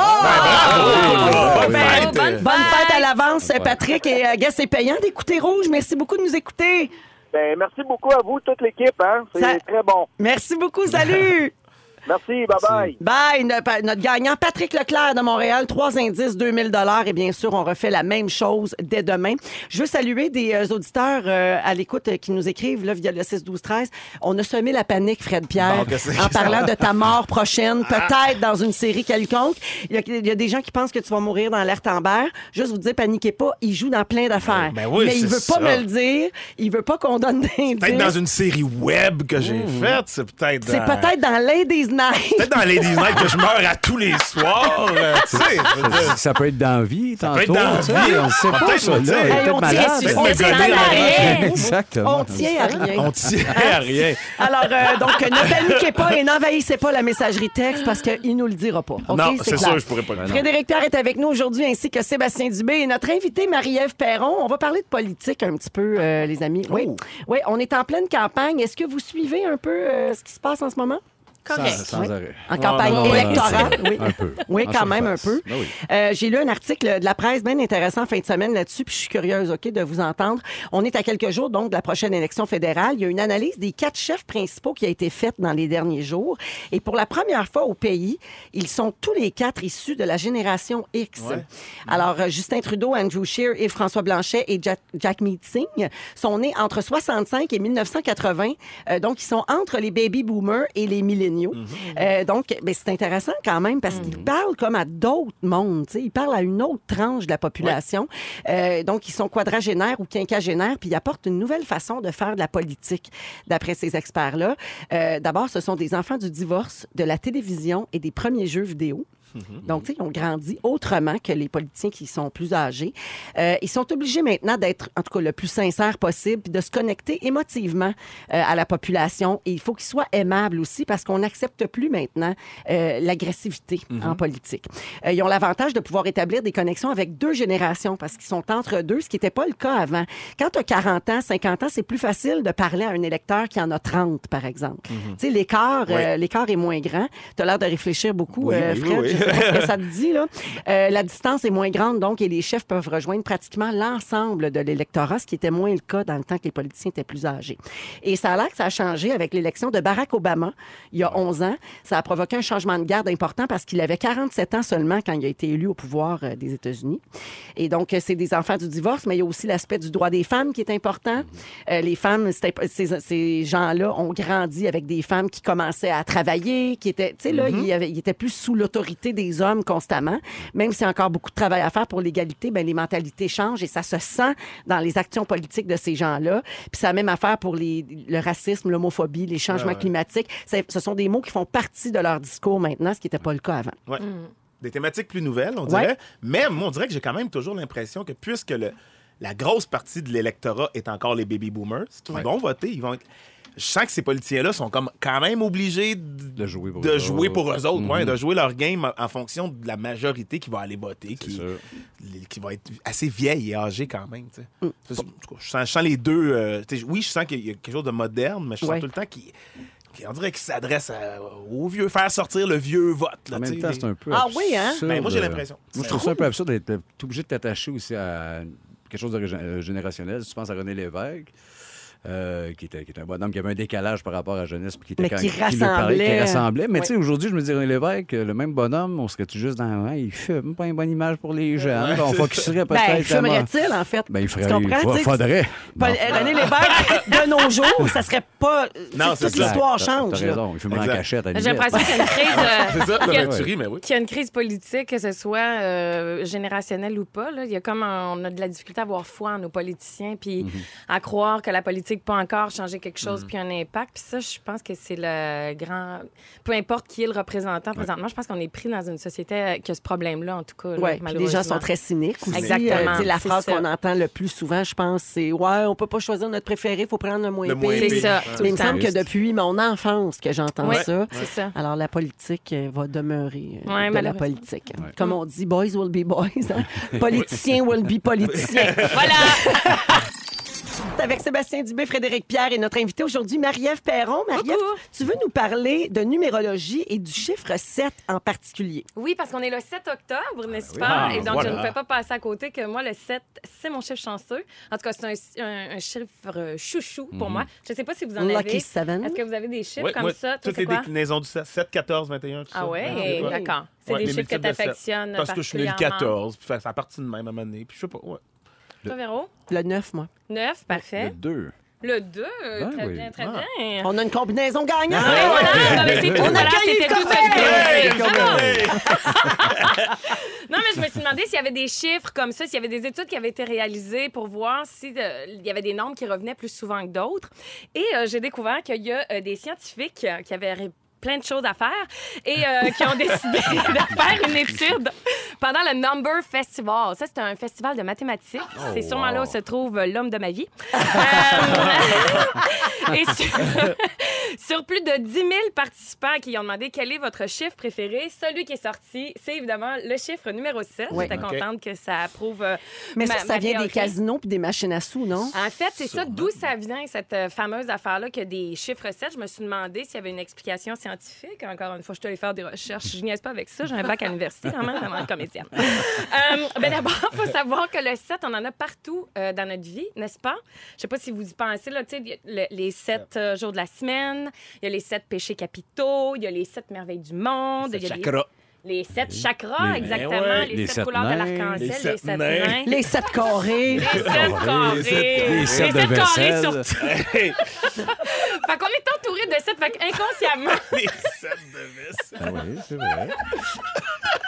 Bonne Ben, fête. bonne Bonne fête à l'avance. Patrick. Et gars, c'est payant d'écouter Rouge. Merci beaucoup de nous écouter. Ben, merci beaucoup à vous, toute l'équipe. Hein? C'est Ça- très bon. Merci beaucoup. Salut! Merci, bye-bye. Bye, notre gagnant Patrick Leclerc de Montréal, trois indices, 2000 dollars et bien sûr, on refait la même chose dès demain. Je veux saluer des euh, auditeurs euh, à l'écoute euh, qui nous écrivent là, via le 6 12 13. On a semé la panique Fred Pierre Bon, en parlant de ta mort Ah. prochaine, peut-être dans une série quelconque. Il y, a, il y a des gens qui pensent que tu vas mourir dans l'alerte Amber. Juste vous dire paniquez pas, il joue dans plein d'affaires. Ben oui, Mais il veut pas ça. me le dire, il veut pas qu'on donne d'indices. Peut-être dans une série web que j'ai faite, c'est peut-être C'est dans- peut-être dans Ladies Night. Peut-être dans Ladies Night que je meurs à tous les soirs. euh, tu sais, je veux dire. Ça peut être dans la vie, tantôt. peut être dans la tu sais, vie. On sait pas, peut-être ça, est Hey, peut-être on tient malade. sur- Peut-être on me tient gonner à en rien. Exactement. On tient à rien. On tient à rien. Alors, euh, donc, ne paniquez pas et n'envahissez pas la messagerie texte parce qu'il nous le dira pas. OK? non, c'est clair. sûr, je pourrais pas le dire. Frédéric Pierre est avec nous aujourd'hui, ainsi que Sébastien Dubé et notre invité Marie-Ève Perron. On va parler de politique un petit peu, euh, les amis. Oui. Oh. oui, on est en pleine campagne. Est-ce que vous suivez un peu euh, ce qui se passe en ce moment? Sans, Correct. arrêt. En campagne non, non, électorale? non, oui. Un peu. Oui, En quand même un peu. Ben oui. Euh, J'ai lu un article de la presse bien intéressant en fin de semaine là-dessus, puis je suis curieuse, OK, de vous entendre. On est à quelques jours, donc, de la prochaine élection fédérale. Il y a une analyse des quatre chefs principaux qui a été faite dans les derniers jours. Et pour la première fois au pays, ils sont tous les quatre issus de la génération X. Ouais. Alors, euh, Justin Trudeau, Andrew Scheer et François Blanchet et Jack, Jack Meeting sont nés entre 65 et 1980. Euh, donc, ils sont entre les baby boomers et les milléniaux. Euh, donc, ben, c'est intéressant quand même parce qu'ils parlent comme à d'autres mondes. Ils parlent à une autre tranche de la population. Euh, donc, ils sont quadragénaires ou quinquagénaires, puis ils apportent une nouvelle façon de faire de la politique, d'après ces experts-là. Euh, D'abord, ce sont des enfants du divorce, de la télévision et des premiers jeux vidéo. Donc, tu sais, ils ont grandi autrement que les politiciens qui sont plus âgés. Euh, ils sont obligés maintenant d'être, en tout cas, le plus sincère possible, puis de se connecter émotivement euh, à la population. Et il faut qu'ils soient aimables aussi, parce qu'on n'accepte plus maintenant euh, l'agressivité en politique. Euh, ils ont l'avantage de pouvoir établir des connexions avec deux générations, parce qu'ils sont entre deux, ce qui n'était pas le cas avant. Quand tu as 40 ans, 50 ans, c'est plus facile de parler à un électeur qui en a 30, par exemple. Tu sais, l'écart, euh, l'écart est moins grand. Tu as l'air de réfléchir beaucoup, Oui, euh, oui, Fred. Ce que ça te dit, là. Euh, la distance est moins grande, donc, et les chefs peuvent rejoindre pratiquement l'ensemble de l'électorat, ce qui était moins le cas dans le temps que les politiciens étaient plus âgés. Et ça a l'air que ça a changé avec l'élection de Barack Obama il y a 11 ans. Ça a provoqué un changement de garde important parce qu'il avait 47 ans seulement quand il a été élu au pouvoir euh, des États-Unis. Et donc, euh, c'est des enfants du divorce, mais il y a aussi l'aspect du droit des femmes qui est important. Euh, les femmes, ces, ces gens-là ont grandi avec des femmes qui commençaient à travailler, qui étaient, tu sais, là, ils, avaient- ils étaient plus sous l'autorité des hommes constamment. Même s'il y a encore beaucoup de travail à faire pour l'égalité, ben, les mentalités changent et ça se sent dans les actions politiques de ces gens-là. Puis c'est la même affaire pour les, le racisme, l'homophobie, les changements climatiques. C'est- Ce sont des mots qui font partie de leur discours maintenant, ce qui n'était pas le cas avant. Ouais. Des thématiques plus nouvelles, on Ouais. dirait. Mais moi, on dirait que j'ai quand même toujours l'impression que puisque le- la grosse partie de l'électorat est encore les baby boomers, qui vont voter, ils vont être- Je sens que ces politiciens-là sont comme quand même obligés de, De jouer pour de eux jouer autres. pour eux autres, ouais, Mhm. de jouer leur game en- fonction de la majorité qui va aller voter, qui, va être assez vieille et âgée quand même. Mm. Ça, c'est- en tout cas, Je sens, je sens les deux. euh, oui, je sens qu'il y a quelque chose de moderne, mais je sens Ouais. tout le temps qu'il. On dirait qu'il s'adresse à- aux vieux, faire sortir le vieux vote. là, En même temps, c'est un peu Ah absurde. oui, hein? Ben, moi, j'ai l'impression. Moi, je trouve ça un peu absurde d'être obligé de t'attacher aussi à quelque chose de euh, générationnel. Si tu penses à René Lévesque, euh, qui, était, qui était un bonhomme qui avait un décalage par rapport à la jeunesse. puis Qui était Mais quand- qui parlait, rassemblait. qui rassemblait. Mais Ouais. tu sais, aujourd'hui, je me dis, René Lévesque, le même bonhomme, on serait-tu juste dans. Ouais, il fume, pas une bonne image pour les jeunes. on focuserait peut-être. Ben, fumerait-il, en fait? Ben, il ferait. Tu comprends? il faudrait. Paul- René Lévesque, de nos jours, ça serait pas. Non, toute ça. l'histoire change. T'as raison, il fume en cachette. J'ai l'impression qu'il y a une crise. C'est ça, qu'il y a- la tu ris, mais oui. qu'il y a une crise politique, que ce soit euh, générationnelle ou pas. Il y a comme on a de la difficulté à avoir foi en nos politiciens, puis Mhm. à croire que la politique politique peut encore changer quelque Mm. chose puis un impact. Puis ça, je pense que c'est le grand. Peu importe qui est le représentant présentement, je pense qu'on est pris dans une société qui a ce problème-là, en tout cas. Oui, les gens sont très cyniques aussi. Exactement, Euh, sais, la phrase qu'on entend le plus souvent, je pense, c'est Ouais, on peut pas choisir notre préféré, il faut prendre le moins Le pire. C'est ça, Ouais. Mais il me semble que depuis mon enfance que j'entends Ouais, ça. Alors, la politique euh, va demeurer euh, Ouais, de la politique. Comme on dit, boys will be boys. hein. Politiciens will be politiciens. Voilà! Avec Sébastien Dubé, Frédéric Pierre et notre invité aujourd'hui, Marie-Ève Perron. Marie-Ève, Coucou. tu veux nous parler de numérologie et du chiffre 7 en particulier. Oui, parce qu'on est le 7 octobre, n'est-ce oui. pas? Ah, Et donc, je ne fais pas passer à côté que moi, le 7, c'est mon chiffre chanceux. En tout cas, c'est un, un- un chiffre euh, chouchou pour moi. Je ne sais pas si vous en Lucky avez. Seven. Est-ce que vous avez des chiffres comme moi, ça? Toutes les quoi? déclinaisons du 7, 7, 14, 21, tout ça. Ah ouais, Ouais. d'accord. C'est Ouais, des chiffres que sept. t'affectionnes Parce que je suis né le particulièrement. 14, puis ça, ça partit de même à un moment donné. Puis je sais pas, ouais. Toi, Véro? Le 9, moi. 9, Le parfait. 2. Le 2, très oui. bien, très Ah. bien. On a une combinaison gagnante. Voilà, non, mais. On Voilà, c'était tout Non, je me suis demandé s'il y avait des chiffres comme ça, s'il y avait des études qui avaient été réalisées pour voir s'il y avait des nombres qui revenaient plus souvent que d'autres. Et euh, j'ai découvert qu'il y a euh, des scientifiques euh, qui avaient ré- plein de choses à faire et euh, qui ont décidé de faire une étude pendant le Number Festival. Ça, c'est un festival de mathématiques. c'est sûrement là où se trouve l'homme de ma vie. Euh, et sur, sur plus de 10 000 participants qui ont demandé quel est votre chiffre préféré, celui qui est sorti, c'est évidemment le chiffre numéro 7. Oui. J'étais contente que ça approuve euh, Mais ma- ça, ça ma vient des casinos puis des machines à sous, non? En fait, c'est ça, d'où ça vient, cette euh, fameuse affaire-là, que des chiffres 7. Je me suis demandé s'il y avait une explication scientifique. Encore une fois, je te allée faire des recherches. Je niaise pas avec ça. J'ai un bac à l'université quand même, être comédienne. Euh, ben D'abord, il faut savoir que le 7, on en a partout euh, dans notre vie, n'est-ce pas? Je sais pas si vous y pensez, là, le- les 7 jours de la semaine, il y a les 7 péchés capitaux, il y a les 7 merveilles du monde, il y a les- 7 chakras, Les- exactement, ouais. les, Les 7 sept couleurs de l'arc-en-ciel, les les sept 7 nains. nains. Les sept carrés. Les sept carrés. Les Les sept sept carrés surtout. Fait qu'on est entouré de sept, fait inconsciemment. les 7 de vis. Ah oui, c'est vrai.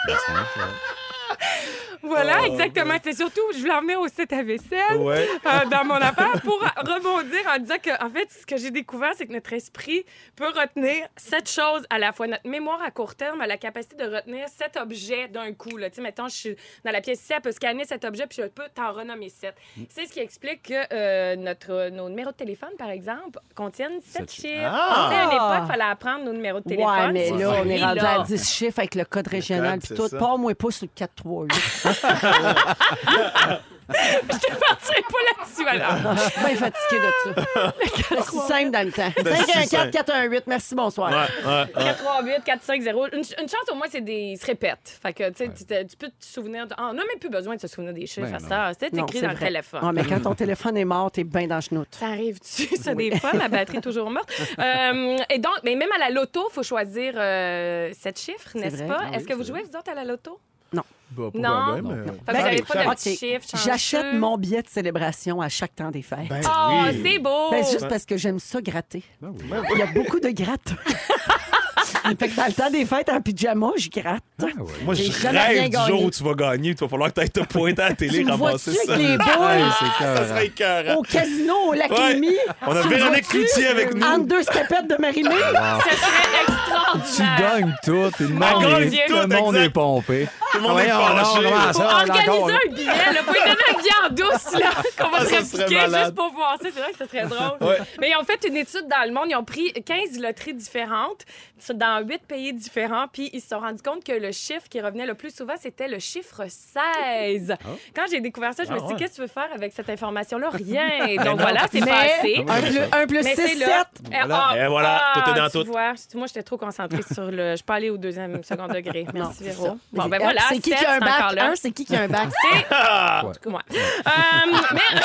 Voilà, exactement. C'est surtout, je voulais emmener au set à vaisselle Ouais. euh, dans mon affaire pour rebondir en disant que, en fait, ce que j'ai découvert, c'est que notre esprit peut retenir sept choses à la fois. Notre mémoire à court terme a la capacité de retenir sept objets d'un coup. Là. Tu sais, mettons, je suis dans la pièce ici, elle peut scanner cet objet, puis je peux t'en renommer sept. C'est ce qui explique que euh, notre, nos numéros de téléphone, par exemple, contiennent sept chiffres. Ah! Tu sais, à une époque, il fallait apprendre nos numéros de téléphone. Ouais, mais là, on est rendu là. à 10 chiffres avec le code régional. puis tout. Pas moi pas sur le 4, 3, 8. Je partirai pas là-dessus, alors. Je suis bien fatiguée de ça. C'est si simple dans le temps. Ben, 5, 1, si 4, simple. 4, 1, 8. Merci, bonsoir. Ouais, ouais, ouais. 4, 3, 8, 4, 5, 0. Une, une chance, au moins, c'est des. Ils se répètent. Fait que, tu sais, tu te- tu peux te souvenir. De... Ah, on n'a même plus besoin de se souvenir des chiffres Ben à non. ça. C'était Non, écrit c'est dans le téléphone. Ah, mais quand ton téléphone est mort, t'es bien dans le chenoute. Ça arrive-tu, ça, des fois? Ma batterie est toujours morte. Euh, et donc, mais même à la loto, il faut choisir euh, sept chiffres, n'est-ce vrai. pas? Ah oui, Est-ce que vous jouez, vous autres, à la loto? Bah, pas Non. bien, mais- Fait que Ben, vous n'avez pas de chanceux? J'achète mon billet de célébration à chaque temps des fêtes. Ben Oh, oui. c'est beau! Ben, c'est juste parce que j'aime ça gratter. Ah oui. Il y a beaucoup de gratte. fait que dans le temps des fêtes, en pyjama, je gratte. Ah. Moi, J'ai je jamais rien rêve du gagné. jour où tu vas gagner. Il va falloir que tu ailles te pointer à la télé Tu me ramasser vois-tu ça. avec les Ouais, boules? c'est Ça serait écœurant. au casino, au lac Ouais. Lémy? On a Tu Véronique? Cloutier avec nous. Entre deux scapettes de Marimé? Ce serait Tu extraordinaire! gagnes tout. et Le Ah, monde, gagne est, tout, le monde exact. est pompé. Tout le monde est Voyons, non, fâché. comment Faut ça, organiser d'accord? un billet, là. Faut lui donner un billet en douce, là, qu'on va Ah, ça serait répliquer malade. juste pour voir ça. C'est vrai que ça serait drôle. Ouais. Mais ils ont fait une étude dans le monde. Ils ont pris 15 loteries différentes dans 8 pays différents. Puis ils se sont rendus compte que le chiffre qui revenait le plus souvent, c'était le chiffre 16. Quand j'ai découvert ça, je me suis dit, Ah ouais. qu'est-ce que tu veux faire avec cette information-là? Rien. Donc non. voilà, c'est passé. un plus, un plus Mais 6, c'est 7. là. Et voilà, tout est dans tu tout. vois, moi, j'étais trop concentrée sur le. Je peux aller au deuxième, second degré. Merci, c'est Véro. ça. Bon, ben voilà. C'est qui qui a un c'est bac? Un, c'est qui qui a un bac? Ah! En tout cas, moi. Euh, mais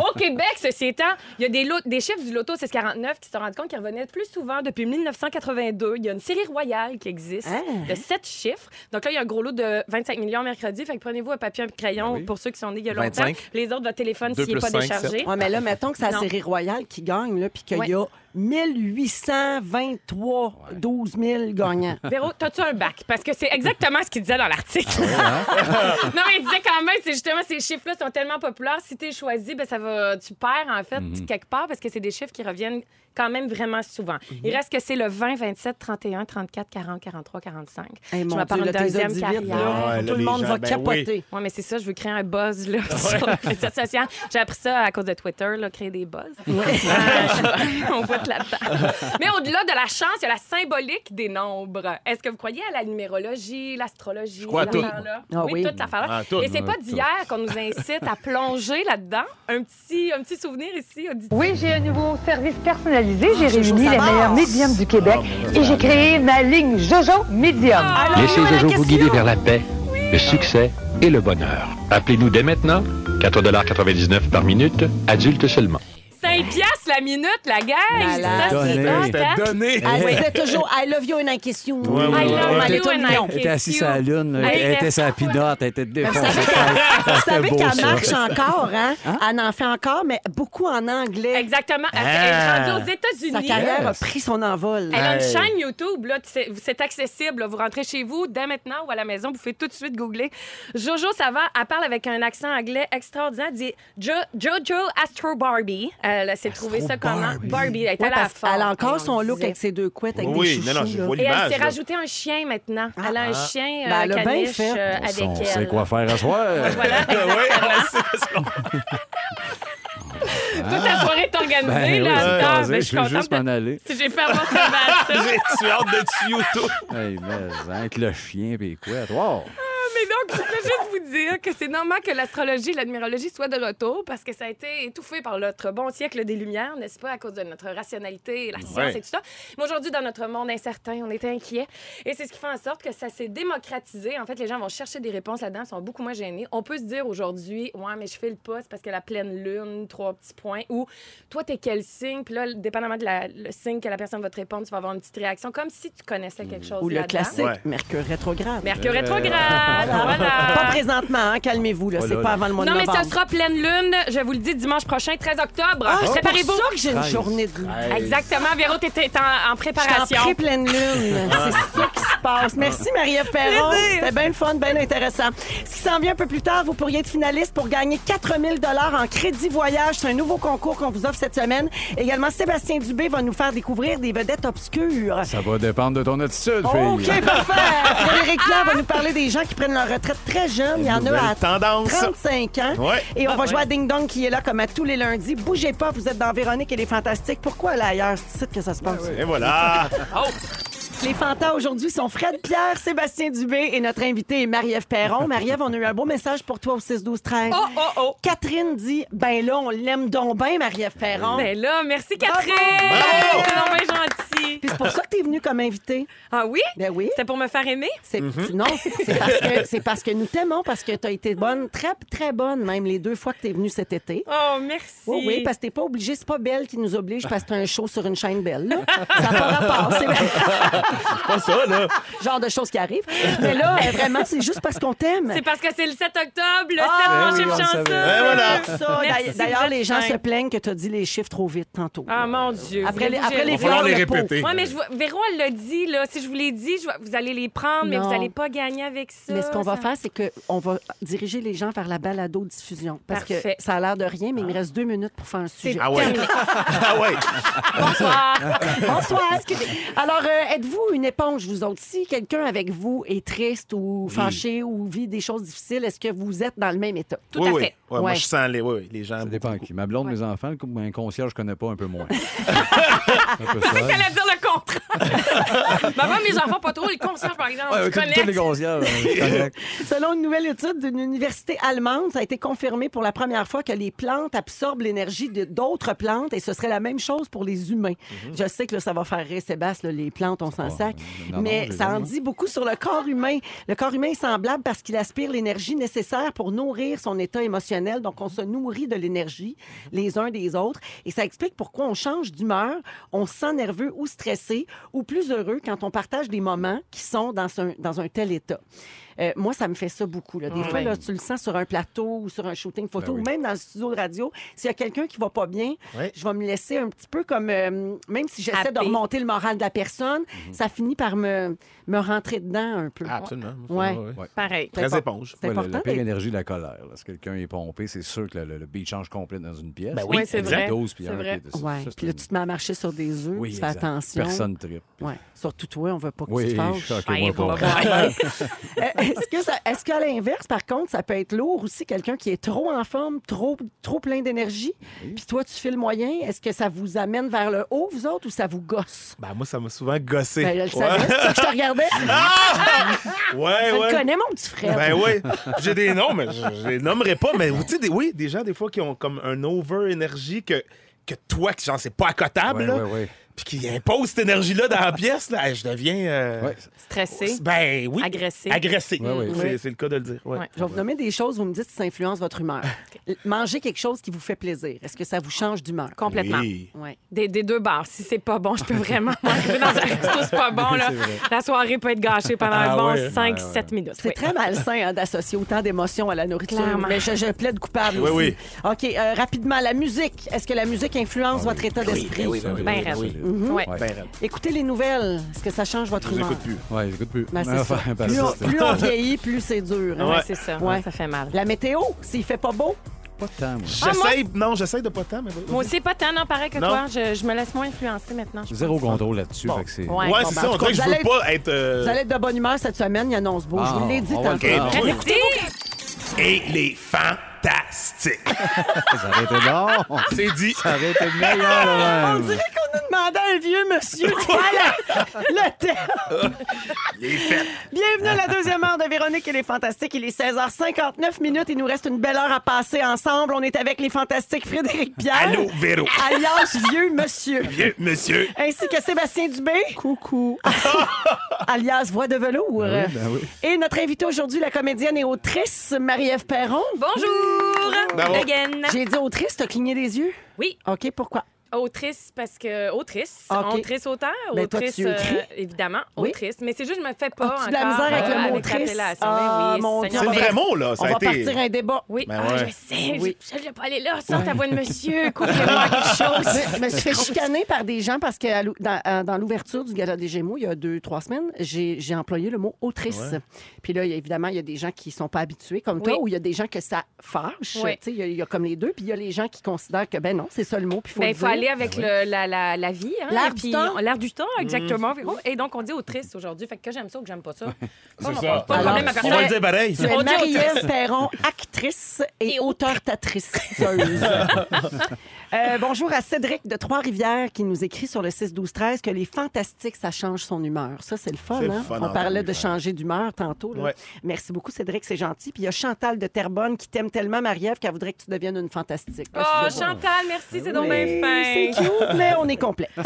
au Québec, ceci étant, il y a des, des chiffres du loto 649 qui se sont rendus compte qu'ils revenaient plus souvent depuis depuis 1982, il y a une série royale qui existe Ah. de sept chiffres. Donc là, il y a un gros lot de 25 millions mercredi. Fait que prenez-vous un papier, un crayon oui. pour ceux qui sont nés il y a longtemps. 25. Les autres, votre téléphone, s'il n'est pas déchargé. Ouais, mais là, mettons que c'est la série royale qui gagne, là, puis qu'il Ouais. y a 1823 12 000 gagnants. Véro, t'as-tu un bac? Parce que c'est exactement ce qu'il disait dans l'article. Ah non, mais il disait quand même, c'est justement ces chiffres-là sont tellement populaires. Si t'es choisi, ben ça va, tu perds en fait Mhm. quelque part parce que c'est des chiffres qui reviennent quand même vraiment souvent. Mhm. Il reste que c'est le 20, 27, 31, 34, 40, 43, 45. Hey, je mon me parle Dieu, d'une deuxième carrière. Ouais, là, Tout le monde gens, va ben capoter. Oui, mais c'est ça, je veux créer un buzz là, sur les réseaux sociaux. J'ai appris ça à cause de Twitter, là, créer des buzz. On voit là-dedans. Mais au-delà de la chance, il y a la symbolique des nombres. Est-ce que vous croyez à la numérologie, l'astrologie? l'affaire-là? Ah oui, oui. toute. Ah, tout. Et c'est pas d'hier qu'on nous incite à plonger là-dedans. Un petit, un petit souvenir ici, auditif. Oui, j'ai un nouveau service J'ai réuni les Savard. meilleurs médiums du Québec et j'ai créé ma ligne Jojo Médium. Alors, Laissez Jojo vous guider vers la paix, le succès et le bonheur. Appelez-nous dès maintenant, 4,99 par minute, adulte seulement. 5 piastres la minute, la gang! Ça, c'est C'était hein? donné. Elle disait toujours I love you and I kiss you. Ouais, ouais, I love Elle you était and I mignon. Elle était assise sur la lune, là. Elle était sa pinotte, elle était défoncée. vous savez qu'elle marche encore, hein? Elle en fait encore, mais beaucoup en anglais. Exactement. Elle Ah. est rendue aux Sa États-Unis. carrière a pris son envol. Elle a une chaîne YouTube, là, c'est accessible. Vous rentrez chez vous dès maintenant ou à la maison, vous faites tout de suite googler. Jojo ça va, elle parle avec un accent anglais extraordinaire. Elle dit jo Jojo Astro Barbie. Elle s'est trouvé ça comment? Barbie. Elle est parce a encore son look disait- avec ses deux couettes avec Oui, des non, non, chouchous, je là. vois Et elle l'image. s'est là. rajouté un chien maintenant. Elle a un chien euh, Ben, elle a bien caniche fait. euh, On avec sait- on elle. sait quoi faire à soir? Voilà, on sait qu'on- Toute la soirée est organisée, Ben oui, là, c'est dedans. casé, Mais je je suis contente juste m'en aller. Si j'ai pas avoir Sébastien. J'ai tu as hâte de tuyau tout. Hey, mais, avec le chien et quoi. Wow. Donc, je voulais juste vous dire que c'est normal que l'astrologie et la numérologie soient de retour parce que ça a été étouffé par notre bon siècle des Lumières, n'est-ce pas, à cause de notre rationalité, la science Ouais. et tout ça. Mais aujourd'hui, dans notre monde incertain, on était inquiets. Et c'est ce qui fait en sorte que ça s'est démocratisé. En fait, les gens vont chercher des réponses là-dedans, sont beaucoup moins gênés. On peut se dire aujourd'hui, ouais, mais je fais le pas, c'est parce que la pleine lune, trois petits points, ou toi, t'es quel signe? Puis là, dépendamment de la- le signe que la personne va te répondre, tu vas avoir une petite réaction, comme si tu connaissais quelque chose Ou le classique, Ouais. Mercure rétrograde. Mercure rétrograde, voilà. Pas présentement, hein, calmez-vous, là, Oh c'est pas avant le mois Non, de mais novembre. ça sera pleine lune, je vous le dis, dimanche prochain, 13 octobre. Ah, c'est pour Préparez-vous. ça que j'ai une journée de Exactement, Véro, t'étais en, en préparation. pré-pleine lune. C'est ça qui se passe. Merci, Marie-Ève Perron. C'était bien le fun, bien intéressant. Ce qui s'en vient un peu plus tard, vous pourriez être finaliste pour gagner 4000 en crédit voyage. C'est un nouveau concours qu'on vous offre cette semaine. Également, Sébastien Dubé va nous faire découvrir des vedettes obscures. Ça va dépendre de ton attitude, OK, fille. parfait. Frédéric Plard va nous parler des gens qui prennent leur retraite très jeunes. Il y en a à tendance. 35 ans. Ouais. Et on va jouer à Ding Dong qui est là comme à tous les lundis. Bougez pas, vous êtes dans Véronique et les Fantastiques. Pourquoi là ailleurs? C'est ici que ça se passe? Et voilà. Les Fantas aujourd'hui sont Fred Pierre, Sébastien Dubé et notre invité est Marie-Ève Perron. Marie-Ève, on a eu un beau message pour toi au 6-12-13. Oh, oh, oh. Catherine dit Ben là, on l'aime donc bien, Marie-Ève Perron. Ben là, merci Catherine. Bravo. C'est donc bien gentil. Puis c'est pour ça que tu es venue comme invitée. Ah oui? Ben oui. C'était pour me faire aimer? C'est, Non, c'est parce, que, c'est parce que nous t'aimons, parce que tu as été bonne, très, très bonne, même les deux fois que tu es venue cet été. Oh, merci. Oui, oui, parce que t'es pas obligé, c'est pas Belle qui nous oblige parce que t'as un show sur une chaîne Belle. là. Ça n'a pas rapport. C'est pas ça, là. le genre de choses qui arrivent. Mais là, euh, vraiment, c'est juste parce qu'on t'aime. C'est parce que c'est le 7 octobre, le 7 Ah, mon oui, chiffre chanceux. savait. Et voilà. C'est ça. Merci, D'ailleurs- les gens se plaignent que tu as dit les chiffres trop vite tantôt. Ah, mon Dieu. Après les, après les fleurs les de peau. répéter. Ouais, mais je vois, Véro, elle l'a dit, là. Si je vous l'ai dit, je vois- vous allez les prendre, mais vous n'allez pas gagner avec ça. Mais ce qu'on va faire, c'est qu'on va diriger les gens vers la balado-diffusion. Parce Parfait. que ça a l'air de rien, mais il me reste deux minutes pour faire un sujet. Ah ouais. Ah ouais. Bonsoir. Bonsoir. Alors, euh, êtes-vous une éponge, vous autres? Si quelqu'un avec vous est triste ou fâché ou vit des choses difficiles, est-ce que vous êtes dans le même état? Tout oui, à oui. fait. Ouais, Moi, Ouais. je sens les, oui, oui, les gens. Ça dépend qui. Ma blonde, mes enfants, le coup- un concierge, je connais pas un peu moins. un peu ça. T'allais dire le contraire. Maman, mes enfants, pas trop. Les concierges, par exemple, Ouais, je tous- connais. tous les concierges, euh, connais. Selon une nouvelle étude d'une université allemande, ça a été confirmé pour la première fois que les plantes absorbent l'énergie de d'autres plantes et ce serait la même chose pour les humains. Je sais que là, ça va faire rire Sébastien, là, les plantes, on s'en sac. Non, non, Mais ça en dit beaucoup sur le corps humain. Le corps humain est semblable parce qu'il aspire l'énergie nécessaire pour nourrir son état émotionnel. Donc, on se nourrit de l'énergie les uns des autres. Et ça explique pourquoi on change d'humeur, on se sent nerveux ou stressé ou plus heureux quand on partage des moments qui sont dans un, dans un tel état. Euh, moi, ça me fait ça beaucoup. là. Des Ouais. fois, là, tu le sens sur un plateau ou sur un shooting photo Ben oui. ou même dans le studio de radio. S'il y a quelqu'un qui va pas bien, Ouais. je vais me laisser un petit peu comme... euh, même si j'essaie de remonter le moral de la personne, ça finit par me, me rentrer dedans un peu. Ah, absolument. Ouais. Ouais. Pareil. C'est Très éponge. C'est Ouais, la- important. la pire énergie de la colère. là. Si quelqu'un est pompé, c'est sûr que le, le- le beat change complet dans une pièce. Ben oui, Ouais, c'est vrai. Dose, puis C'est un vrai. Ouais. ça, Puis là, une- tu te mets à marcher sur des œufs, Oui, tu fais attention. Personne tripe. Ouais. Surtout toi, on veut pas que tu Oui, te fâches. Est-ce que ça- est-ce qu'à l'inverse, par contre, ça peut être lourd aussi, quelqu'un qui est trop en forme, trop, trop plein d'énergie, puis toi, tu fais le moyen, est-ce que ça vous amène vers le haut, vous autres, ou ça vous gosse? Ben, moi, ça m'a souvent gossé. Ben, je le savais, c'est ça que je te regardais. Ouais, Je le ouais. connais, mon petit frère. Ben oui, j'ai des noms, mais je, je les nommerai pas. Mais tu sais, des- oui, des gens, des fois, qui ont comme un over-énergie que, que toi, que genre, c'est pas accotable, Ouais, là, ouais, ouais. Puis qui impose cette énergie-là dans la pièce, là, hey, je deviens. euh, Ouais. Stressé. Ben oui. Agressé. Agressé. Ouais, ouais. C'est, c'est le cas de le dire. ouais. Ouais. Je vais vous nommer des choses, vous me dites si ça influence votre humeur. Manger quelque chose qui vous fait plaisir. Est-ce que ça vous change d'humeur? Complètement. Oui. Ouais. Des, des deux bars. Si c'est pas bon, je peux vraiment m'arriver dans un resto, c'est pas bon. Là. La soirée peut être gâchée pendant Ah un bon ouais. 5-7 minutes. C'est Oui. très malsain hein, d'associer autant d'émotions à la nourriture. Clairement. Mais je, je plaide coupable Oui, aussi. oui. OK, euh, rapidement, la musique. Est-ce que la musique influence votre état d'esprit? oui, oui, oui, Ben oui, Ouais. Ouais. Ben raide. Écoutez les nouvelles. Est-ce que ça change votre Je vous humeur? écoute plus. Ouais, j'écoute plus. Ben, c'est ça. Enfin, ben, Plus, ça, on, plus on vieillit, plus c'est dur. hein? Ouais, Ouais. c'est ça. Ouais. Ça fait mal. La météo, s'il fait pas beau, Pas tant, moi. J'essaye. Non, j'essaye de pas tant, mais. Moi aussi, pas tant, non, pareil que Non. toi. Je, je me laisse moins influencer maintenant. je Zéro contrôle là-dessus. Bon. Ouais. Ouais, bon, c'est ben, ça. On dirait que je vous veux pas être. euh, vous allez être de bonne humeur cette semaine. Il annonce beau. je vous l'ai dit Ah, on va tantôt. Merci. Et les fantastiques. Ça aurait été bon. C'est dit. Ça aurait été meilleur, là, On dirait qu'on a demandé à un vieux monsieur de faire la- le thème. Les fêtes. Bienvenue à la deuxième heure de Véronique et les Fantastiques. Il est 16h59 minutes. Il nous reste une belle heure à passer ensemble. On est avec les Fantastiques Frédéric Pierre. Allô, Véro. Alias Vieux Monsieur. Vieux monsieur. Ainsi que Sébastien Dubé. Coucou. alias Voix de velours. Ben oui, ben oui. Et notre invitée aujourd'hui, la comédienne et autrice Marie-Ève Perron. Bonjour! Bravo. Again. J'ai dit autrice, t'as cligné des yeux? Oui, OK, pourquoi? Autrice parce que autrice, Ok. autrice auteur, Ben, toi, autrice tu écris? euh, évidemment, Oui. autrice, mais c'est juste je me fais pas As-tu de la misère avec euh, le mot avec autrice? l'appellation. Ah, oui, mon C'est le vrai mot, là. Ça On a va été. partir un débat. Oui, Ben ah, ouais. je sais, Oui. je ne vais pas aller là, sors ta voix de monsieur, coupez-moi quelque chose. Je me suis fait chicaner par des gens parce que dans, l'ouverture du Gala des Gémeaux, il y a deux, trois semaines, j'ai employé le mot autrice. Puis là, évidemment, il y a des gens qui sont pas habitués comme toi ou il y a des gens que ça fâche. Oui. Tu sais, Il y, a- il y a comme les deux. Puis il y a les gens qui considèrent que, ben non, c'est ça le mot, puis il faut Ben, avec le- la, la, la vie. Hein, L'air du temps. L'air du temps, exactement. Et donc, on dit autrice aujourd'hui. Fait que j'aime ça ou que j'aime pas ça. Pas mon- ça. Pas de Alors, problème à tu On va personne. le dire pareil. Tu es On dit Marie-Ève autrice. Perron, actrice et Et auteur-tatriceuse. Euh, bonjour à Cédric de Trois-Rivières qui nous écrit sur le 6-12-13 que les fantastiques, ça change son humeur. Ça, c'est le fun. C'est le hein? fun, On en parlait de changer d'humeur tantôt. là. Ouais. Merci beaucoup, Cédric, c'est gentil. Puis il y a Chantal de Terrebonne qui t'aime tellement, Marie-Ève, qu'elle voudrait que tu deviines une fantastique. Oh, C'est. Chantal, merci, c'est donc bien fin. C'est cute, mais on est complet.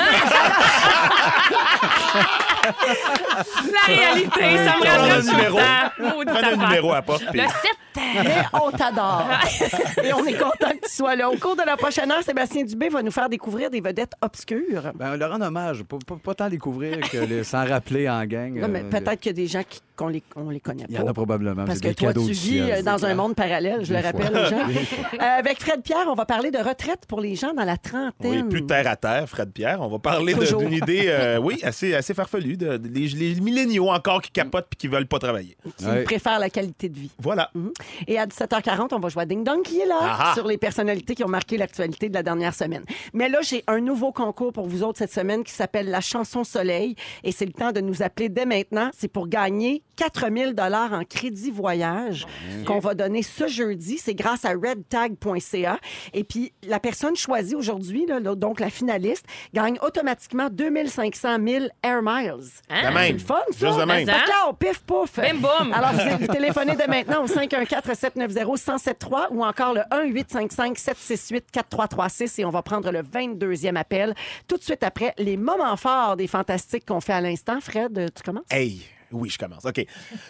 La réalité, ça me rappelle le tout numéro. le temps. Numéro à porte. Le 7. Mais on t'adore. Et on est content que tu sois là. Au cours de la prochaine heure, Sébastien Dubé va nous faire découvrir des vedettes obscures. Ben, leur rendre hommage. Pas, pas, pas tant découvrir que les- s'en rappeler en gang. Non, mais euh, peut-être qu'il y a des gens qui, qu'on les, on les connaît Il y en pas. a probablement. Parce que des toi, cadeaux tu vis ciel, euh, dans un clair. monde parallèle, je le rappelle aux gens. Euh, avec Fred Pierre, on va parler de retraite pour les gens dans la trentaine. Oui, plus terre à terre, Fred Pierre. On va parler d'une idée, euh, oui, assez, assez farfelue. De, de- les, les milléniaux encore qui capotent puis qui veulent pas travailler. qui Ouais. préfèrent la qualité de vie. Voilà. Mhm. Et à 17h40, on va jouer à Ding Dong qui est là Ah ah. sur les personnalités qui ont marqué l'actualité de la dernière semaine. Mais là, j'ai un nouveau concours pour vous autres cette semaine qui s'appelle La chanson Soleil et c'est le temps de nous appeler dès maintenant. C'est pour gagner 4000 dollars en crédit voyage qu'on va donner ce jeudi. C'est grâce à redtag.ca. Et puis, la personne choisie aujourd'hui, donc la finaliste, gagne automatiquement 2500 000 Air Miles. Hein? C'est le fun, ça. Juste de même. Fait que là, au pif pouf. Bim, boum. Alors, vous, vous téléphonez dès maintenant au 514-790-1073 ou encore le 1-855-768-4336 et on va prendre le 22e appel tout de suite après les moments forts des fantastiques qu'on fait à l'instant. Fred, tu commences? Hey, oui, je commence. OK.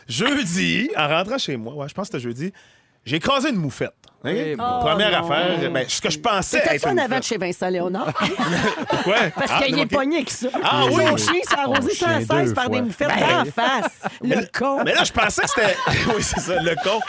Jeudi, en rentrant chez moi, je pense que c'était jeudi, j'ai écrasé une moufette. Première Oh, non. affaire, ben, ce que je pensais C'était ça en avant de chez Vincent Léonard? Quoi? Parce Ah, qu'il est pogné avec ça. Ah oui? Son chien s'est arrosé Mon chien 116 deux par des moufettes Ben, en face. Le con. Mais là, je pensais que c'était. oui, c'est ça, le con.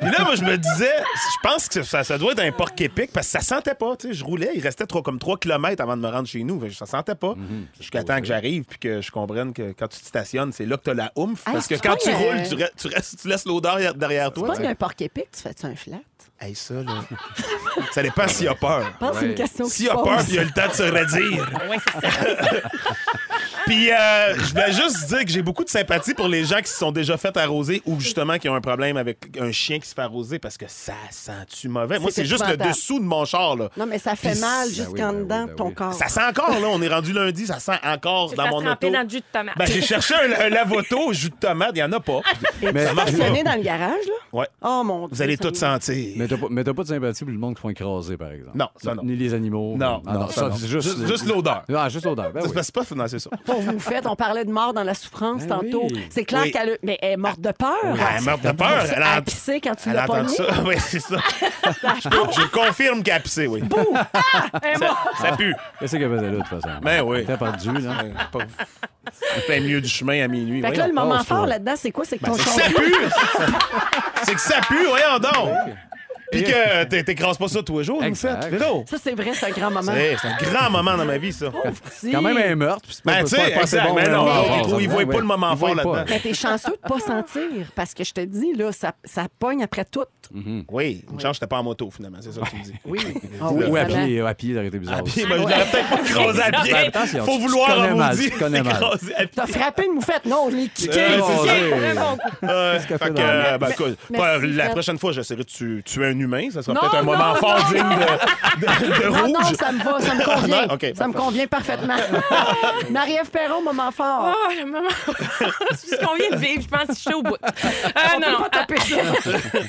Puis là, moi, je me disais, je pense que ça, ça doit être un porc épic parce que ça sentait pas. Tu sais, je roulais, il restait trop, comme 3 km avant de me rendre chez nous. Ça sentait pas. Jusqu'à temps que j'arrive puis que je comprenne que quand tu te stationnes, c'est là que tu as la oomph. Hey, parce que c'est quand tu roules, tu, tu restes- tu laisses l'odeur derrière C'est toi. pas un porc épic, tu fais-tu un flat? Hey, ça, là. ça dépend s'il a peur. Je pense c'est une question que S'il a peur, puis il a le temps de se redire. Oui, c'est ça. Puis, euh, je voulais juste dire que j'ai beaucoup de sympathie pour les gens qui se sont déjà fait arroser ou justement qui ont un problème avec un chien qui se fait arroser parce que ça sent-tu mauvais? Moi, C'est c'est juste le dessous de mon char, là. Non, mais ça fait Puis mal c'est- jusqu'en Ben oui, ben dedans oui, ben ton oui. corps. Ça sent encore, là. On est rendu lundi, ça sent encore Tu dans mon auto. dans le jus de tomate. Ben, j'ai cherché un, un lavoto au jus de tomate. Il n'y en a pas. Mais- tu stationné dans le garage, là? Ouais. Oh mon Dieu. Vous allez ça tout sentir. Mais t'as pas, mais pas de sympathie pour le monde qui font écraser, par exemple. Non, ça, non. Ni les animaux. Non, Ah, non, ça, non. c'est juste, Juste- juste l'odeur. Ah, juste l'odeur. Ben C'est oui. pas- c'est pas non, c'est ça. Pour vous faites, on parlait de mort dans la souffrance Ben tantôt. oui. C'est clair Oui. qu'elle a- mais elle est morte de peur. Elle est morte de peur. Elle Elle a- pissé quand tu Elle l'as ça. Oui, c'est ça. je, peux- je confirme qu'elle a pissé, oui. ça, ça pue. Qu'est-ce qu'elle faisait là, de toute façon? Ben oui. T'es perdu, là. Pas- plein milieu du chemin à minuit. Fait que là, le moment fort là-dedans, c'est quoi? C'est que ton C'est que char- ça pue! c'est que ça pue, voyons donc! Puis que t'é- t'écrases pas ça tous les jours, nous Véro. Ça, c'est vrai, c'est un grand moment. C'est un grand moment dans ma vie, ça. Quand même un meurtre. puis c'est pas- Ben, pas- sais, pas exact, bon, mais là, non, on va il voir trouve- ça. il voit Ouais, pas le moment fort pas. là-dedans. Mais t'es chanceux de pas sentir, parce que je te dis, là, ça, ça pogne après tout. Oui, une chance, j'étais pas en moto, finalement, c'est ça que tu me dis. Oui. Ou ou à pied, à pied, ça aurait été bizarre. Aussi. ben, je l'aurais peut-être pas écrasé à pied. Ben, Faut vouloir en maudit tu connais mal. écraser à pied. T'as frappé une moufette? Non, je l'ai kické. C'est ça. ben, pas- la Fred. prochaine fois, j'essaierai de tu- tuer un humain. Ça sera Non, peut-être un non, moment non. fort digne de, de- de Non, rouge. non, ça me va, ça me convient. Ça me convient parfaitement. Marie-Ève Perron, moment fort. Oh, le moment. c'est ce qu'on vient de vivre. Je pense que je suis au bout. Euh, On non, peut non. pas taper ça.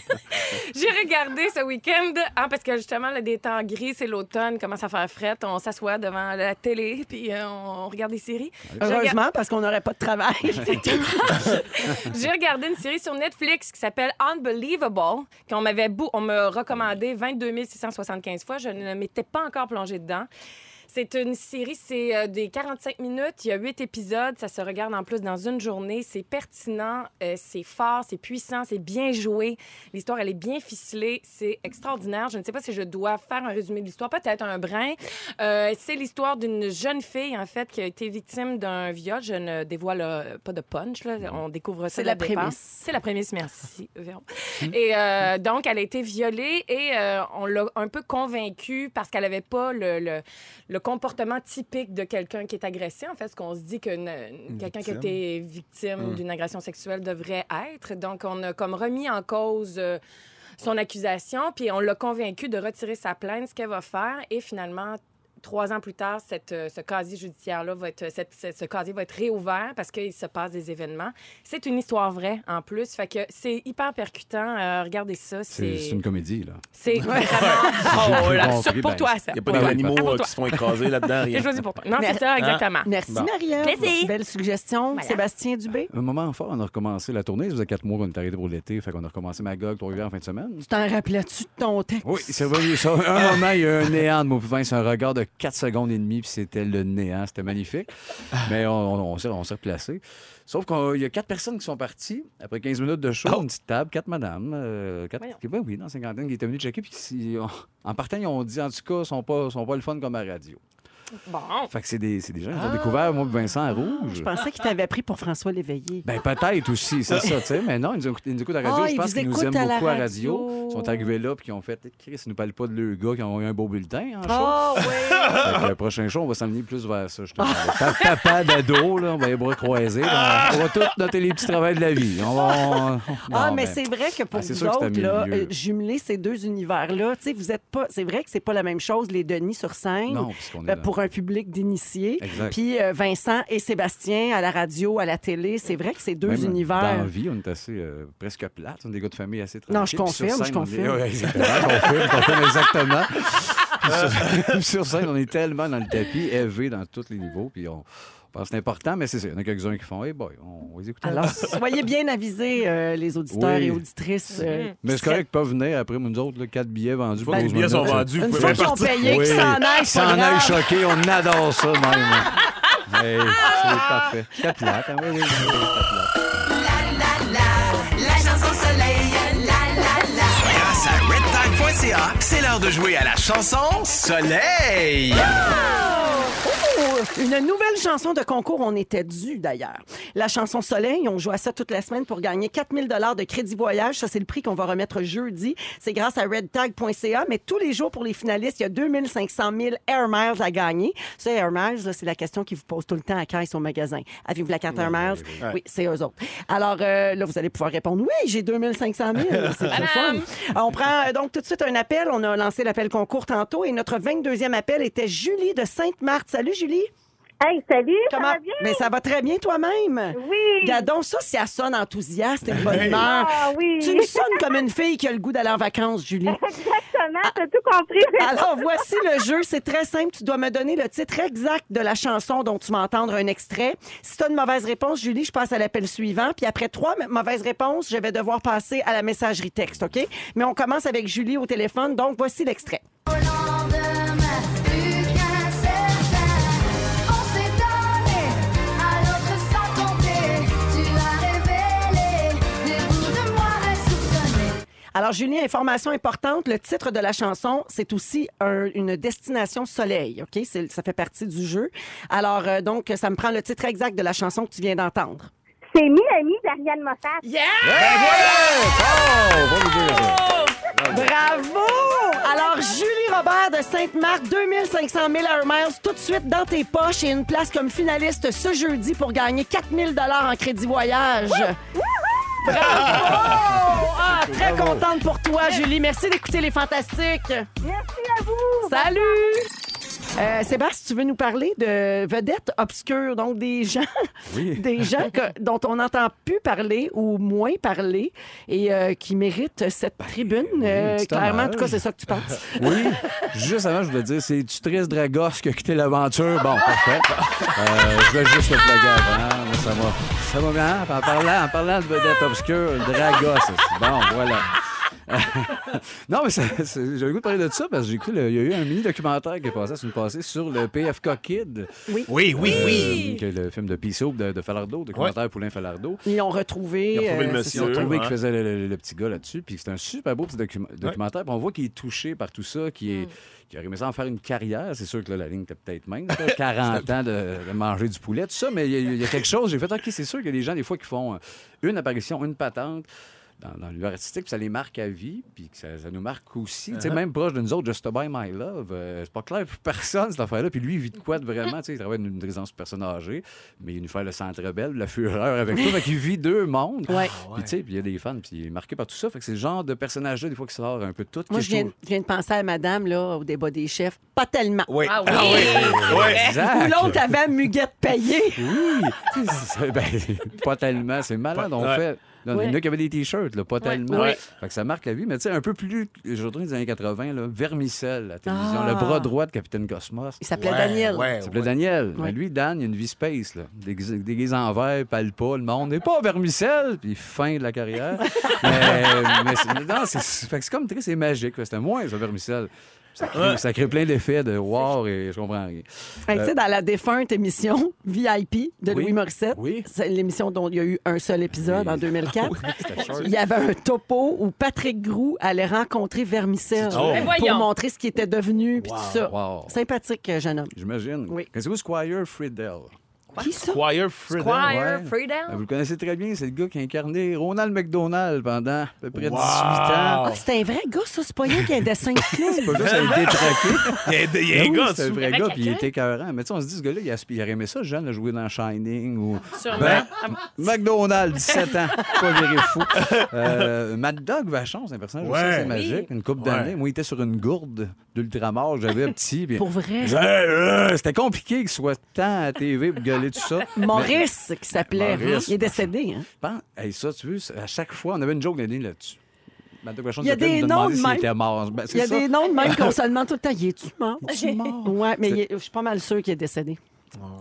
J'ai regardé ce week-end, hein, parce que justement, là, des temps gris, c'est l'automne, commence à faire fret. On s'assoit devant la télé, puis euh, on regarde des séries. Heureusement, parce qu'on n'aurait pas de travail. J'ai regardé une série sur Netflix qui s'appelle Unbelievable, qu'on m'avait bou- on me recommandé 22 675 fois. Je ne m'étais pas encore plongée dedans. C'est une série, c'est euh, des 45 minutes. Il y a huit épisodes. Ça se regarde en plus dans une journée. C'est pertinent, euh, c'est fort, c'est puissant, c'est bien joué. L'histoire, elle est bien ficelée. C'est extraordinaire. Je ne sais pas si je dois faire un résumé de l'histoire, peut-être un brin. Euh, c'est l'histoire d'une jeune fille, en fait, qui a été victime d'un viol. Je ne dévoile euh, pas de punch. Là. On découvre ça C'est la prémisse. C'est la prémisse, merci, Véron. Et donc, elle a été violée et on l'a un peu convaincue parce qu'elle n'avait pas le, le, le comportement typique de quelqu'un qui est agressé. En fait, ce qu'on se dit que quelqu'un qui a victime. été victime d'une agression sexuelle devrait être. Donc, on a comme remis en cause... euh, son accusation, puis on l'a convaincue de retirer sa plainte, ce qu'elle va faire, et finalement, trois ans plus tard, cette, euh, ce casier judiciaire-là va être, cette- cette- ce casier va être réouvert parce qu'il se passe des événements. C'est une histoire vraie en plus, fait que c'est hyper percutant. Euh, regardez ça, C'est une comédie, là. c'est vraiment oh, pour ben, toi ça. Il n'y a pas Ouais, des animaux pour euh, qui se font écraser là-dedans. J'ai rien. choisi pour toi. Non, c'est ça exactement. Merci, Bon. Marie-Ève. Plaisir. Belle suggestion. Voilà. Sébastien Dubé? Un moment fort, on a recommencé la tournée. Ça faisait quatre mois qu'on est arrêté pour l'été. Fait qu'on a recommencé Magog, Trois-Rivières en fin de semaine. Tu t'en rappelais-tu de ton texte? Oui, c'est revenu ça. Un moment, il y a un néant de Mauvais C'est un regard de 4 secondes et demie, puis c'était le néant. C'était magnifique. Mais on, on, on s'est, on s'est replacé. Sauf qu'il y a quatre personnes qui sont parties. Après 15 minutes de show, une petite table, quatre madames. euh, quatre, ben oui, dans la cinquantaine, qui étaient venues checker. Puis en partant, ils ont dit, en tout cas, ils sont pas, sont pas le fun comme à la radio. Bon. Fait que c'est des, c'est des gens qui ont découvert, moi, Vincent à Rouge. Je pensais qu'il t'avait pris pour François Léveillé. Ben peut-être aussi, c'est ça, tu sais. Mais non, ils nous écoutent, ils nous écoutent à la radio. Ah, je ils pense vous qu'ils nous écoutent aiment à la beaucoup à radio. radio. Ils sont arrivés là puis ils ont fait Chris, ils nous parlent pas de leurs gars qui ont eu un beau bulletin en show. Oh, oui! Fait que le prochain show, on va s'enligner plus vers ça, je te dis. Pa- Papa d'ado, là, on va les bras croisés. là. On va tous noter les petits travails de la vie. On va, on- Ah, Non, mais c'est vrai que pour ah, c'est vous sûr que c'est un autres, là, milieu. euh, jumeler ces deux univers-là, tu sais, vous êtes pas. C'est vrai que c'est pas la même chose, les Denis sur scène. Non, puisqu'on est euh, dans- pour un public d'initiés. Puis euh, Vincent et Sébastien à la radio, à la télé, c'est vrai que c'est deux Même Dans univers. la vie, on est assez euh, presque plate. On est des gars de famille assez tranquilles. Non, je confirme, je on est- confirme. Ouais, exactement, je confirme, je confirme exactement. Sur, sur scène, on est tellement dans le tapis, élevé dans tous les niveaux. Puis on pense que c'est important, mais c'est ça. Il y en a quelques-uns qui font Hey boy, on va les écouter. Alors, soyez bien avisés, euh, les auditeurs Oui. et auditrices. euh, mais qui c'est correct, ils peuvent venir après nous autres, là, quatre billets vendus. Que les billets sont vendus, vous Une pouvez fois qu'ils ont partir. payé, qu'ils s'en aillent, Ils c'est pas s'en aillent grave. choqués, on adore ça même. Hey, c'est parfait. C'était plate, hein? Oui, oui, oui, c'était plate. La chanson soleil, la la la. Grâce à redtime.ca, c'est l'heure de jouer à la chanson Soleil. Une nouvelle chanson de concours, on était dû d'ailleurs. La chanson Soleil, on joue à ça toute la semaine pour gagner 4000 dollars de crédit voyage. Ça, c'est le prix qu'on va remettre jeudi. C'est grâce à redtag.ca. Mais tous les jours pour les finalistes, il y a 2500 000 Air Miles à gagner. Ça, Air Miles, là, c'est la question qu'ils vous posent tout le temps à caisse au magasin. Avez-vous la carte Air Miles? Oui, c'est eux autres. Alors euh, là, vous allez pouvoir répondre oui, j'ai 2500 000. C'est fun. On prend euh, donc tout de suite un appel. On a lancé l'appel concours tantôt et notre 22e appel était Julie de Sainte-Marthe. Salut, Julie. Hey, salut, ça Comment? va bien? Mais ça va très bien toi-même. Oui. Gadon, ça, si elle sonne enthousiaste et de bonne humeur. Ah oui. Tu me sonnes comme une fille qui a le goût d'aller en vacances, Julie. Exactement, t'as tout compris. Alors, voici le jeu. C'est très simple. Tu dois me donner le titre exact de la chanson dont tu vas entendre un extrait. Si tu as une mauvaise réponse, Julie, je passe à l'appel suivant. Puis après trois mauvaises réponses, je vais devoir passer à la messagerie texte, OK? Mais on commence avec Julie au téléphone. Donc, voici l'extrait. Alors, Julie, information importante, le titre de la chanson, c'est aussi un- une destination soleil, OK? C'est- Ça fait partie du jeu. Alors, euh, donc, ça me prend le titre exact de la chanson que tu viens d'entendre. C'est Miami d'Ariane Moffat. Oh, va nous dire ça. Bravo! Alors, Julie Robert de Sainte-Marthe, 2500 000 Air Miles, tout de suite dans tes poches et une place comme finaliste ce jeudi pour gagner 4000 en crédit voyage. Bravo! Ah, très contente pour toi, Julie. Merci d'écouter les Fantastiques. Merci à vous. Salut! Euh, Sébastien, tu veux nous parler de vedettes obscures, donc des gens, Oui. des gens que- dont on n'entend plus parler ou moins parler et euh, qui méritent cette tribune. Euh, clairement, en tout cas, c'est ça que tu penses. Oui, juste avant, je voulais dire, c'est tu Trice Dragos qui a quitté l'aventure. Bon, parfait. Je vais juste le plugger avant, ça va. Ça va bien. En parlant, en parlant de vedette obscure, le Dragos. Bon, voilà. non, mais j'ai le goût de parler de ça parce que j'ai cru il y a eu un mini documentaire qui est passé, c'est une passée sur le PFK Kid. Oui, oui, oui. Euh, que le film de Peace de, de Falardeau, documentaire Poulain Falardeau. Ils ont retrouvé. Ils ont retrouvé le euh, monsieur. Ils ont trouvé ouais. qui faisait le, le- le petit gars là-dessus. Puis c'est un super beau petit docu- documentaire. Puis on voit qu'il est touché par tout ça, qui est. Qui aurait aimé ça en faire une carrière. C'est sûr que là, la ligne était peut-être là, 40 ans de, de manger du poulet, tout ça. Mais il y, a- il y a quelque chose. J'ai fait, OK, c'est sûr qu'il y a des gens, des fois, qui font euh, une apparition, une patente dans, dans l'univers artistique, puis ça les marque à vie, puis que ça, ça nous marque aussi. Tu sais, même proche de nous autres, Just to Buy My Love, euh, c'est pas clair pour personne, cette affaire-là. Puis lui, il vit de quoi de vraiment? Tu sais, il travaille dans une résidence pour personnes âgées, mais il nous fait le centre rebelle, la fureur avec tout. Fait qu'il vit deux mondes. Ouais. Puis tu sais, puis il y a des fans, puis il est marqué par tout ça. Fait que c'est le genre de personnage-là, des fois, qui sort un peu de tout. Moi, je viens, trouve- je viens de penser à madame là, au débat des chefs. Pas tellement. Oui. Ah oui. Ouais. Exact. Ou l'autre avait Muguette payée. Oui! Ben, pas tellement. C'est malade. On Ouais. fait. Là, Il y en a qui avaient des t-shirts, là, pas tellement. Ouais. Fait que ça marque la vie. Mais tu sais, un peu plus, je retourne des années 80, là, Vermicelle, la télévision, Ah. le bras droit de Capitaine Cosmos. Il s'appelait Ouais, Daniel. ouais, Il s'appelait ouais. Daniel. Ouais. Mais lui, Dan, il a une vie space, là. Déguisé, déguisé en vert, parle pas, le monde n'est pas vermicelle, puis fin de la carrière. mais mais c'est, non, c'est, fait que c'est comme très, c'est magique. C'était moins, ça, vermicelle. Ça crée, ça crée plein d'effets de wow et je comprends rien. Tu sais, dans la défunte émission VIP de Oui. Louis Morissette, Oui. c'est l'émission dont il y a eu un seul épisode Oui. en 2004. C'était short. Il y avait un topo où Patrick Groux allait rencontrer Vermicelle Oh. Pour montrer ce qui était devenu puis tout ça. Wow. Sympathique, euh, jeune homme. J'imagine. Oui. Connaissez-vous Squire Friedel? Qui ça? Squire Friedel. Squire Ouais. Freedom? Ben, Vous le connaissez très bien, c'est le gars qui a incarné Ronald McDonald pendant à peu près Wow. 18 ans. Ah, c'est un vrai gars, ça. C'est pas rien qu'un dessin de clown. C'est pas juste a été traqué. Il y a, il y a un Oui, gars c'est un vrai gars, puis il était écœurant. Mais tu sais, on se dit, ce gars-là, il, a- aurait aimé ça, jeune, de jouer dans Shining ou. Sûrement. Ben, McDonald's, 17 ans, pas viré fou. Euh, Mad Dog Vachon, c'est un personnage aussi Ouais. magique. Une coupe d'années. Ouais. Moi, il était sur une gourde d'ultramar, j'avais un petit. puis- Pour vrai? Euh, C'était compliqué qu'il soit tant à la TV pour gueuler tout ça. Maurice, qui s'appelait. Maurice. Il est décédé. Hein? Je pense- hey, ça, tu veux, à chaque fois, on avait une joke d'année là-dessus. Il y a des noms de même. Ben, Il y a des noms de même qu'on se demande tout le temps. Il est-tu mort? Ouais, mais je suis pas mal sûr qu'il est décédé.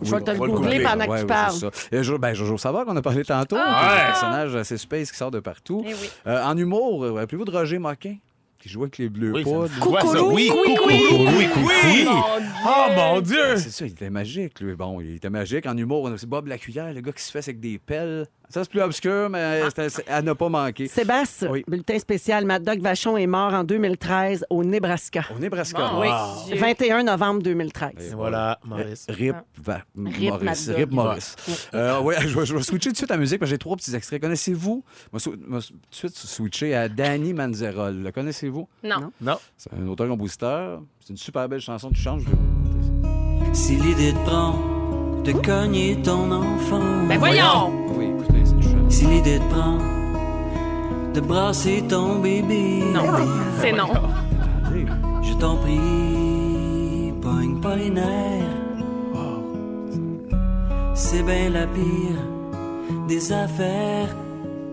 Je vais te le googler googler. pendant que tu parles. ben, Jojo Savard, qu'on a parlé tantôt, Ah! un personnage assez space qui sort de partout. Eh oui. Euh, en humour, euh, rappelez-vous de Roger Moquin, qui jouait avec les Bleus Oui, Poudres. dit quoi, ça? Coucou, Oui, oui, coucou, oui. oui, oui, oui. Oh mon Dieu! C'est ça, il était magique, lui. Bon, il était magique. En humour, on a aussi Bob Lacuillère, le gars qui se fait avec des pelles. Ça, c'est plus obscur, mais c'est- elle n'a pas manqué. Sébastien, Oui. bulletin spécial. Mad Dog Vachon est mort en 2013 au Nebraska. Au Nebraska. Bon, Oui. Dieu. 21 novembre 2013. Et voilà, Maurice. Rip, va- Rip Maurice. Rip Maurice. Euh, ouais, je, vais, je vais switcher tout de suite à la musique parce que j'ai trois petits extraits. Connaissez-vous? Je vais tout de suite switcher à Danny Manzerol. Le connaissez-vous? Non. Non. C'est un auteur-compositeur. C'est une super belle chanson. Tu chantes, je Si l'idée te prend de cogner ton enfant. Ben voyons! ça. Oui, écoutez, c'est. Si l'idée te prend de brasser ton bébé. Non, c'est non. Attendez. Je t'en prie, pogne pas les nerfs. C'est bien la pire des affaires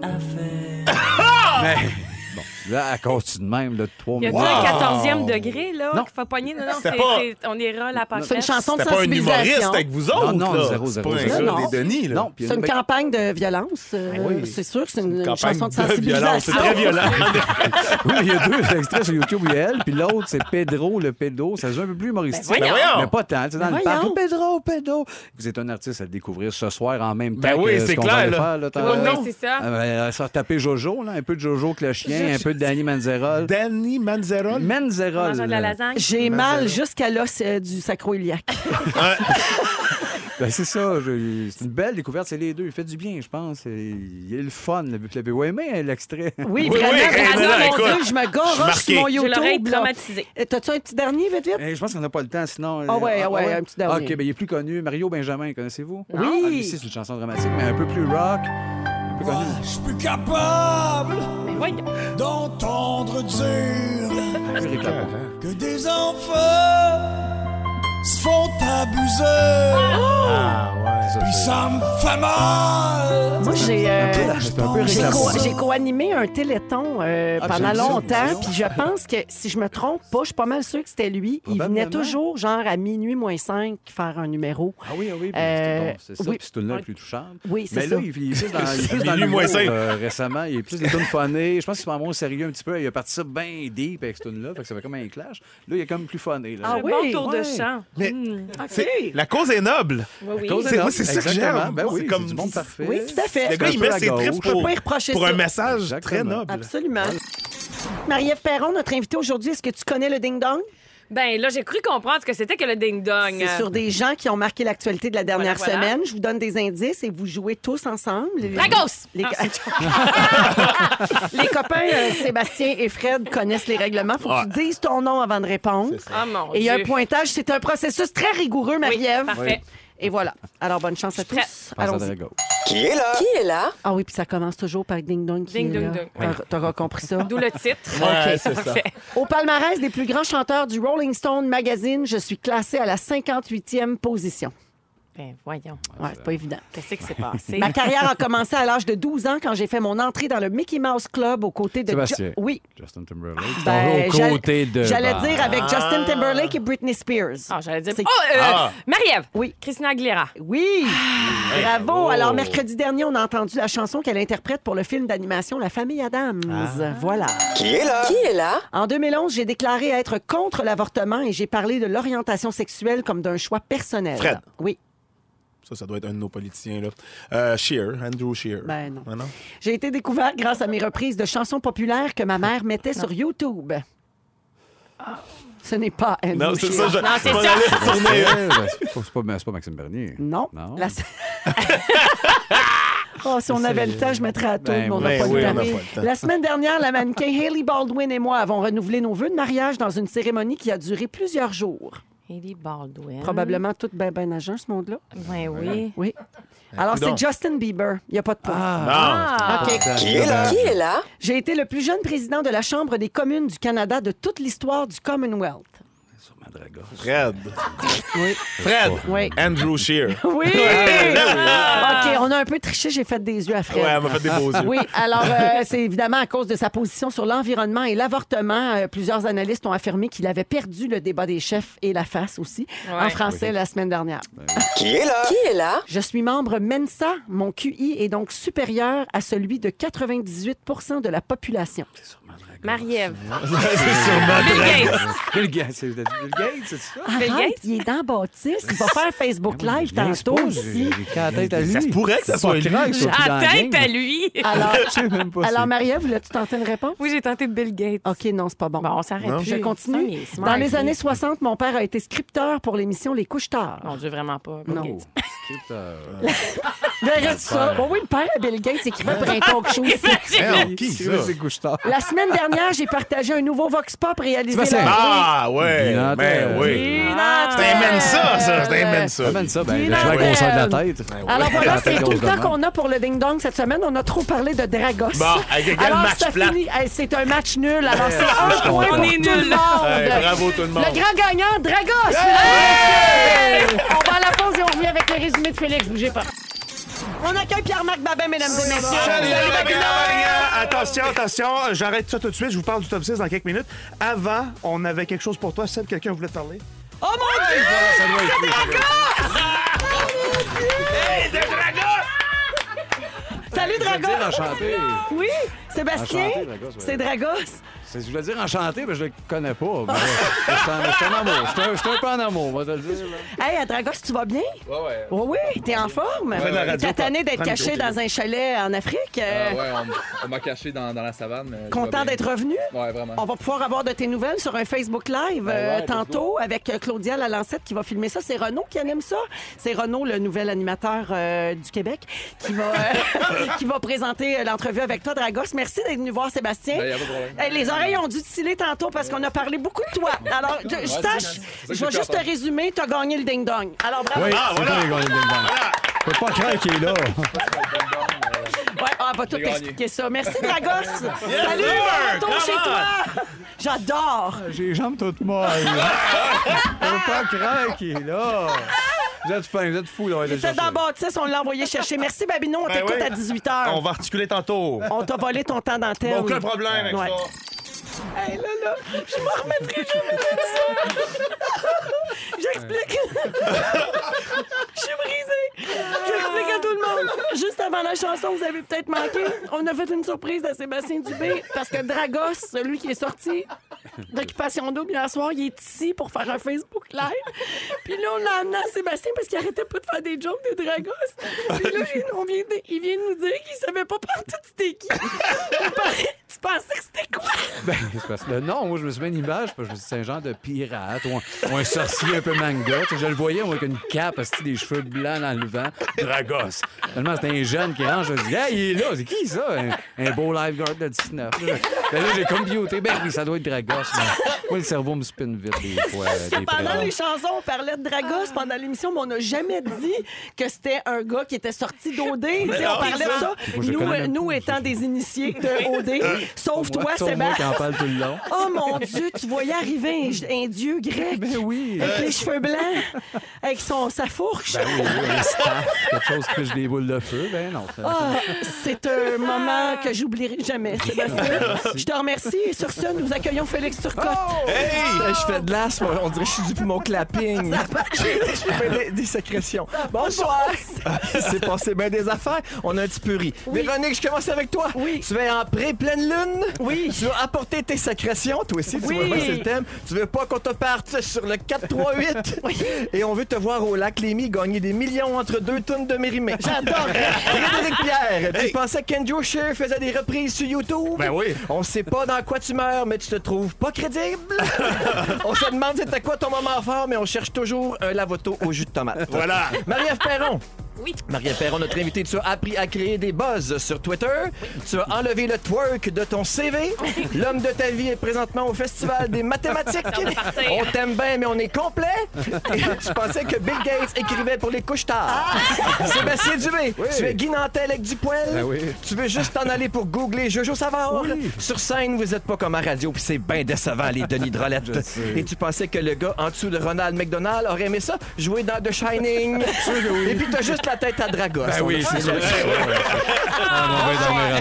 à faire. Mais, là, elle continue de même, là, de trois Y a-tu minutes. un 14e degré, là, Non. qu'il faut pogner? Non, non, c'est, pas- c'est- on ira la pancarte. C'est une chanson de C'était pas un humoriste sensibilisation. avec vous autres, Non, non, là. zéro, C'est zéro, pas un zéro. gars Non. des Denis, là. Non, C'est une ben, campagne de violence. euh, Oui. C'est sûr que c'est une, Campagne chanson de de violence. C'est sensibilisation. très violent. Oui, il y a deux extraits sur YouTube, il y a elle, puis l'autre, c'est Pedro, le pédo. Ça se joue un peu plus humoristique. Ben voyons. Mais pas tant. Sais, dans Ben le parc. Pedro, pédo. Vous êtes un artiste à le découvrir ce soir en même temps Ben oui, que c'est ce qu'on clair, là. Oui, c'est ça. Ah, ben, ça va taper Jojo, là, un peu de Jojo Clochien, un peu Danny Manzerol. Danny Manzerol? Manzerol. J'ai mal jusqu'à l'os euh, du sacro-iliaque. Ben, c'est ça. C'est une belle découverte. C'est les deux. Il fait du bien, je pense. Il est le fun. Vous l'avez aimé, l'extrait? Oui, Oui, vraiment. oui, vraiment, non, mon Dieu, je me garoche marqué. sur mon YouTube. Euh, T'as-tu un petit dernier, vite, vite? Eh, je pense qu'on n'a pas le temps, sinon. Ah ouais, euh, ah ouais, un petit dernier. Ah, OK, ben, il est plus connu. Mario Benjamin, connaissez-vous? Oui. Ah, lui, c'est une chanson dramatique, mais un peu plus rock. Je suis plus capable d'entendre dire réclamant. que des enfants se font abuser. Ah, ouais. Puis ça me fait mal. Moi, j'ai euh, C'est j'ai co- j'ai co-animé un téléthon euh, Ah, pendant j'aime ça, longtemps, puis je pense que, si je me trompe pas, je suis pas mal sûre que c'était lui. Il venait Probablement. toujours, genre, à minuit moins 5, faire un numéro. Ah oui, ah oui, puis Euh, c'est bon, c'est ça. oui. Puis cette tune-là est plus touchante. Oui, c'est Mais ça. là, il, il est plus dans, il est plus dans Minuit l'humour, moins cinq. euh, récemment. Il est plus des tunes funnées. Je pense qu'il se prend moins au sérieux un petit peu. Il a parti ça bien deep avec cette tune-là. Fait que ça fait comme un clash. Là, il est comme plus funné. Là. Ah Un oui, bon tour de ouais. chant. Mais- Hmm. La cause est noble. Oui, oui. Cause C'est- est moi, c'est ça que j'aime. Ben oui, C'est comme- du monde parfait. Oui, tout à fait. Le gars, il met ses tripes pour, pas y reprocher pour ça. un message Exactement. très noble. Absolument. Marie-Ève Perron, notre invitée aujourd'hui, est-ce que tu connais le ding-dong? Ben là, j'ai cru comprendre ce que c'était que le ding-dong. C'est sur des gens qui ont marqué l'actualité de la dernière Voilà, voilà. semaine. Je vous donne des indices et vous jouez tous ensemble. La gosse! Les, Ah, Les copains euh, Sébastien et Fred connaissent les règlements. Faut que tu dises ton nom avant de répondre. Ah, mon Et il y a un Dieu. pointage. C'est un processus très rigoureux, Marie-Ève. Parfait. et voilà. Alors, bonne chance à tous. à Allons-y. Qui est là? Qui est là? Ah oui, puis ça commence toujours par Ding Dong. qui Ding est Dong là. Dong. T'auras- T'auras compris ça. D'où le titre. Ouais, c'est ça. Parfait. Au palmarès des plus grands chanteurs du Rolling Stone Magazine, je suis classée à la 58e position. Ben, voyons. Ouais, c'est pas évident. Qu'est-ce qui s'est passé? Ma carrière a commencé à l'âge de 12 ans quand j'ai fait mon entrée dans le Mickey Mouse Club aux côtés de... Sébastien. Oui. Justin Timberlake. Ben, aux j'allais- côtés de. J'allais Bah. dire avec Justin Timberlake et Britney Spears. Ah, j'allais dire. C'est- Oh, euh, Ah. Marie-Ève. Oui. Christina Aguilera. Oui! Bravo! bravo. Alors, mercredi dernier, on a entendu la chanson qu'elle interprète pour le film d'animation La Famille Adams. Voilà. Qui est là? Qui est là? En 2011, j'ai déclaré être contre l'avortement et j'ai parlé de l'orientation sexuelle comme d'un choix personnel. Fred. Oui. Ça, ça doit être un de nos politiciens, là. Euh, Shear, Andrew Shear. Ben non. Ah, non? J'ai été découverte grâce à mes reprises de chansons populaires que ma mère mettait sur YouTube. Ce n'est pas Andrew Non, c'est Shear. ça. je- Non, c'est je m'en ça. allais retourner. Ouais, c'est pas- c'est Maxime Bernier. Non. Non. La- Oh, si on avait le temps, je mettrais à tout, Ben mais on n'a oui, pas, oui, le on temps. n'a pas le temps. La semaine dernière, la mannequin Hailey Baldwin et moi avons renouvelé nos vœux de mariage dans une cérémonie qui a duré plusieurs jours. Haley Baldwin. Probablement tout ben, ben ce monde-là. Ben oui. Oui. Alors, c'est. Justin Bieber. Il n'y a pas de point. Ah. OK. Qui est là? Qui est là? J'ai été le plus jeune président de la Chambre des communes du Canada de toute l'histoire du Commonwealth. Fred. Oui. Fred. Oui. Andrew Shear. Oui! OK, on a un peu triché, j'ai fait des yeux à Fred. Ouais, elle m'a fait des beaux yeux. Oui, alors euh, c'est évidemment à cause de sa position sur l'environnement et l'avortement. Euh, plusieurs analystes ont affirmé qu'il avait perdu le débat des chefs et la face aussi, en français la semaine dernière. Qui est là? Qui est là? Je suis membre Mensa. Mon QI est donc supérieur à celui de 98% de la population. C'est sûrement Bill très- Gates. Bill Gates, c'est Bill Gates, c'est ça? Bill Gates? il est dans Baptiste. Il va faire Facebook Live tantôt qu'à la tête à lui. Ça se pourrait que ça C'est soit lui. À tête à lui. Alors, c'est- Marie-Ève, voulais-tu tenter une réponse? Oui, j'ai tenté Bill Gates. OK, non, c'est pas bon. Bon, on s'arrête. Je continue. Dans les années 60, mon père a été scripteur pour l'émission Les couches tard. Mon Dieu, vraiment pas. Bill Non. Gates. Putain. Verrais-tu ça? Bon, oui, le père de Bill Gates écrivait pour un talk show. Merde, qui C'est ça? c'est. La semaine dernière, j'ai partagé un nouveau Vox Pop réalisé. Ah, ouais. Ben oui. C'était ça, ça. C'était ça. Ça, ben, vas l'appelle? grosseur de la tête. Alors voilà, c'est tout le temps qu'on a pour le ding-dong cette semaine. On a trop parlé de Dragos. Bon, avec quel Alors, match ça plat. C'est un match nul. Alors, c'est un point pour On est tout le monde. Bravo tout le monde. Le grand gagnant, Dragos! On va à la pause et on revient avec le résumé de Félix. Bougez pas. On accueille Pierre-Marc Babin, mesdames et messieurs. Salut. Attention, attention, j'arrête ça tout de suite. Je vous parle du top 6 dans quelques minutes. Avant, on avait quelque chose pour toi. Seb, quelqu'un voulait te parler? Oh mon Dieu! Ça doit être lui, ça doit Salut, Dragos! enchanté. Oui, Sébastien, Dragos, c'est Dragos. Je voulais dire enchanté, mais je le connais pas. Mais Je suis en- amour. Je suis un- peu en amour, on va te le dire. là. Hey, à Dragos, tu vas bien? Ouais, ouais. Oui, oui, t'es en forme? T'as tanné d'être caché micro, dans un chalet en Afrique. euh, Ah ouais, on, on m'a caché dans, dans la savane. mais Content d'être revenu? Ouais, vraiment. On va pouvoir avoir de tes nouvelles sur un Facebook Live Ben euh, ouais, tantôt avec euh, Claudia Lalancette qui va filmer ça. C'est Renaud qui anime ça. C'est Renaud, le nouvel animateur euh, du Québec, qui va, euh, qui va présenter l'entrevue avec toi, Dragos. Merci d'être venu voir Sébastien. Ben, y a pas de problème. Les oreilles ont dû sciller tantôt parce qu'on a parlé beaucoup de toi. Alors, je, je sache, je vais juste te résumer. Tu as gagné le ding-dong. Alors, bravo. Oui, Ah, c'est voilà. toi qui as gagné le ding-dong. Je peux pas craindre qu'il est là. Ouais, ah, elle va tout expliquer ça. Merci, Dragos. Salut, retour chez on. toi. J'adore. J'ai les jambes toutes molles. Je peux pas craindre qu'il est là. Vous êtes fins, vous êtes fous été C'était dans Baptiste, on l'a envoyé chercher. Merci, Babino. On Ben t'écoute oui. à 18h. On va articuler tantôt. On t'a volé ton temps d'antenne. Aucun problème avec Ouais. ça. Hey, là, là, je me remettrai jamais de ça. J'explique. Je suis brisée. J'explique à tout le monde. Juste avant la chanson, vous avez peut-être manqué. On a fait une surprise à Sébastien Dubé parce que Dragos, celui qui est sorti d'Occupation Double hier soir, il est ici pour faire un Facebook Live. Puis là, on l'a amené à Sébastien parce qu'il arrêtait pas de faire des jokes de Dragos. Puis là, il- on vient de- il vient de nous dire qu'il savait pas partout c'était qui. Pensais que c'était quoi? Ben, c'est parce que le nom, moi, je me suis mis une image, parce que je me suis dit, c'est un genre de pirate ou un, ou un sorcier un peu manga. Tu sais, je le voyais, moi, avec une cape, des cheveux blancs dans le vent. Dragos. Finalement, c'était un jeune qui rentre. Je me dis, hey, il est là. C'est qui ça? Un, un beau lifeguard de 19. Ben là, j'ai computé. Ben oui, ça doit être Dragos. Mais moi, le cerveau me spinne vite des fois. Parce que des pendant prénoms. les chansons, on parlait de Dragos pendant l'émission, mais on n'a jamais dit que c'était un gars qui était sorti d'OD. Tu sais, on parlait de ça. Moi, Nous, euh, nous étant des initiés de OD, sauf Moi, toi, sauf moi qui Sébastien. en parle tout le long. Oh mon Dieu, tu voyais arriver un, un dieu grec. Ben oui. Avec les cheveux blancs, avec son, sa fourche. Ben oui, oui, un staff, quelque chose qui touche des boules de feu. Ben non. ça- Ah, c'est un moment que j'oublierai jamais, Sébastien. Je te remercie. Et sur ce, nous accueillons Félix Turcotte. Hey! Je fais de l'asthme, on dirait que je suis dû pour mon clapping. Je fais des, des sécrétions. Bonsoir! C'est passé bien des affaires. On a un petit peu ri. Véronique, je commence avec toi. Oui. Tu es en pré-pleine lune. Oui. Tu vas apporter tes sécrétions. Toi aussi, tu Oui. vois, c'est le thème. Tu veux pas qu'on te parte sur le 4-3-8. Et on veut te voir au lac Lémy gagner des millions entre deux tonnes de mérimée. J'adore. Frédéric Pierre, tu pensais que Ken Cher faisait des reprises sur YouTube? Ben oui. On sait pas dans quoi tu meurs, mais tu te trouves pas crédible. on se demande c'était quoi ton moment fort, mais on cherche toujours un lavoto au jus de tomate. Voilà. Marie-Ève Perron. Oui. Marie-Ève Perron, notre invitée, tu as appris à créer des buzz sur Twitter. Tu as enlevé le twerk de ton CV. L'homme de ta vie est présentement au Festival des mathématiques. On t'aime bien, mais on est complet. Et tu pensais que Bill Gates écrivait pour les couches tard. Sébastien Dubé, tu es Guy Nantel avec du poil. Ben oui. Tu veux juste t'en aller pour googler Jojo Savard. Sur scène, vous êtes pas comme à radio, puis c'est bien décevant, les Denis sais. Et tu pensais que le gars en dessous de Ronald McDonald aurait aimé ça, jouer dans The Shining. Et puis t'as juste la tête à Dragos. Ben oui, c'est ça. Ah.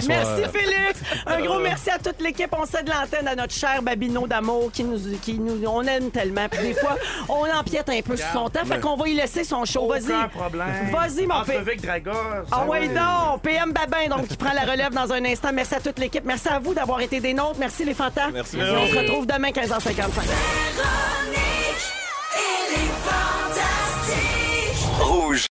Merci Félix. Un gros merci à toute l'équipe. On cède l'antenne à notre cher Babino d'amour qui nous, qui nous, on aime tellement. Puis des fois, on empiète un peu sur son temps. Fait qu'on va y laisser son show. Vas-y. Vas-y, mon P. avec Dragos. Ah ouais, donc, PM Babin, donc, qui prend la relève dans un instant. Merci à toute l'équipe. Merci à vous d'avoir été des nôtres. Merci les fantas. Merci. Et on se retrouve demain 15h55. Véronique, elle est fantastique.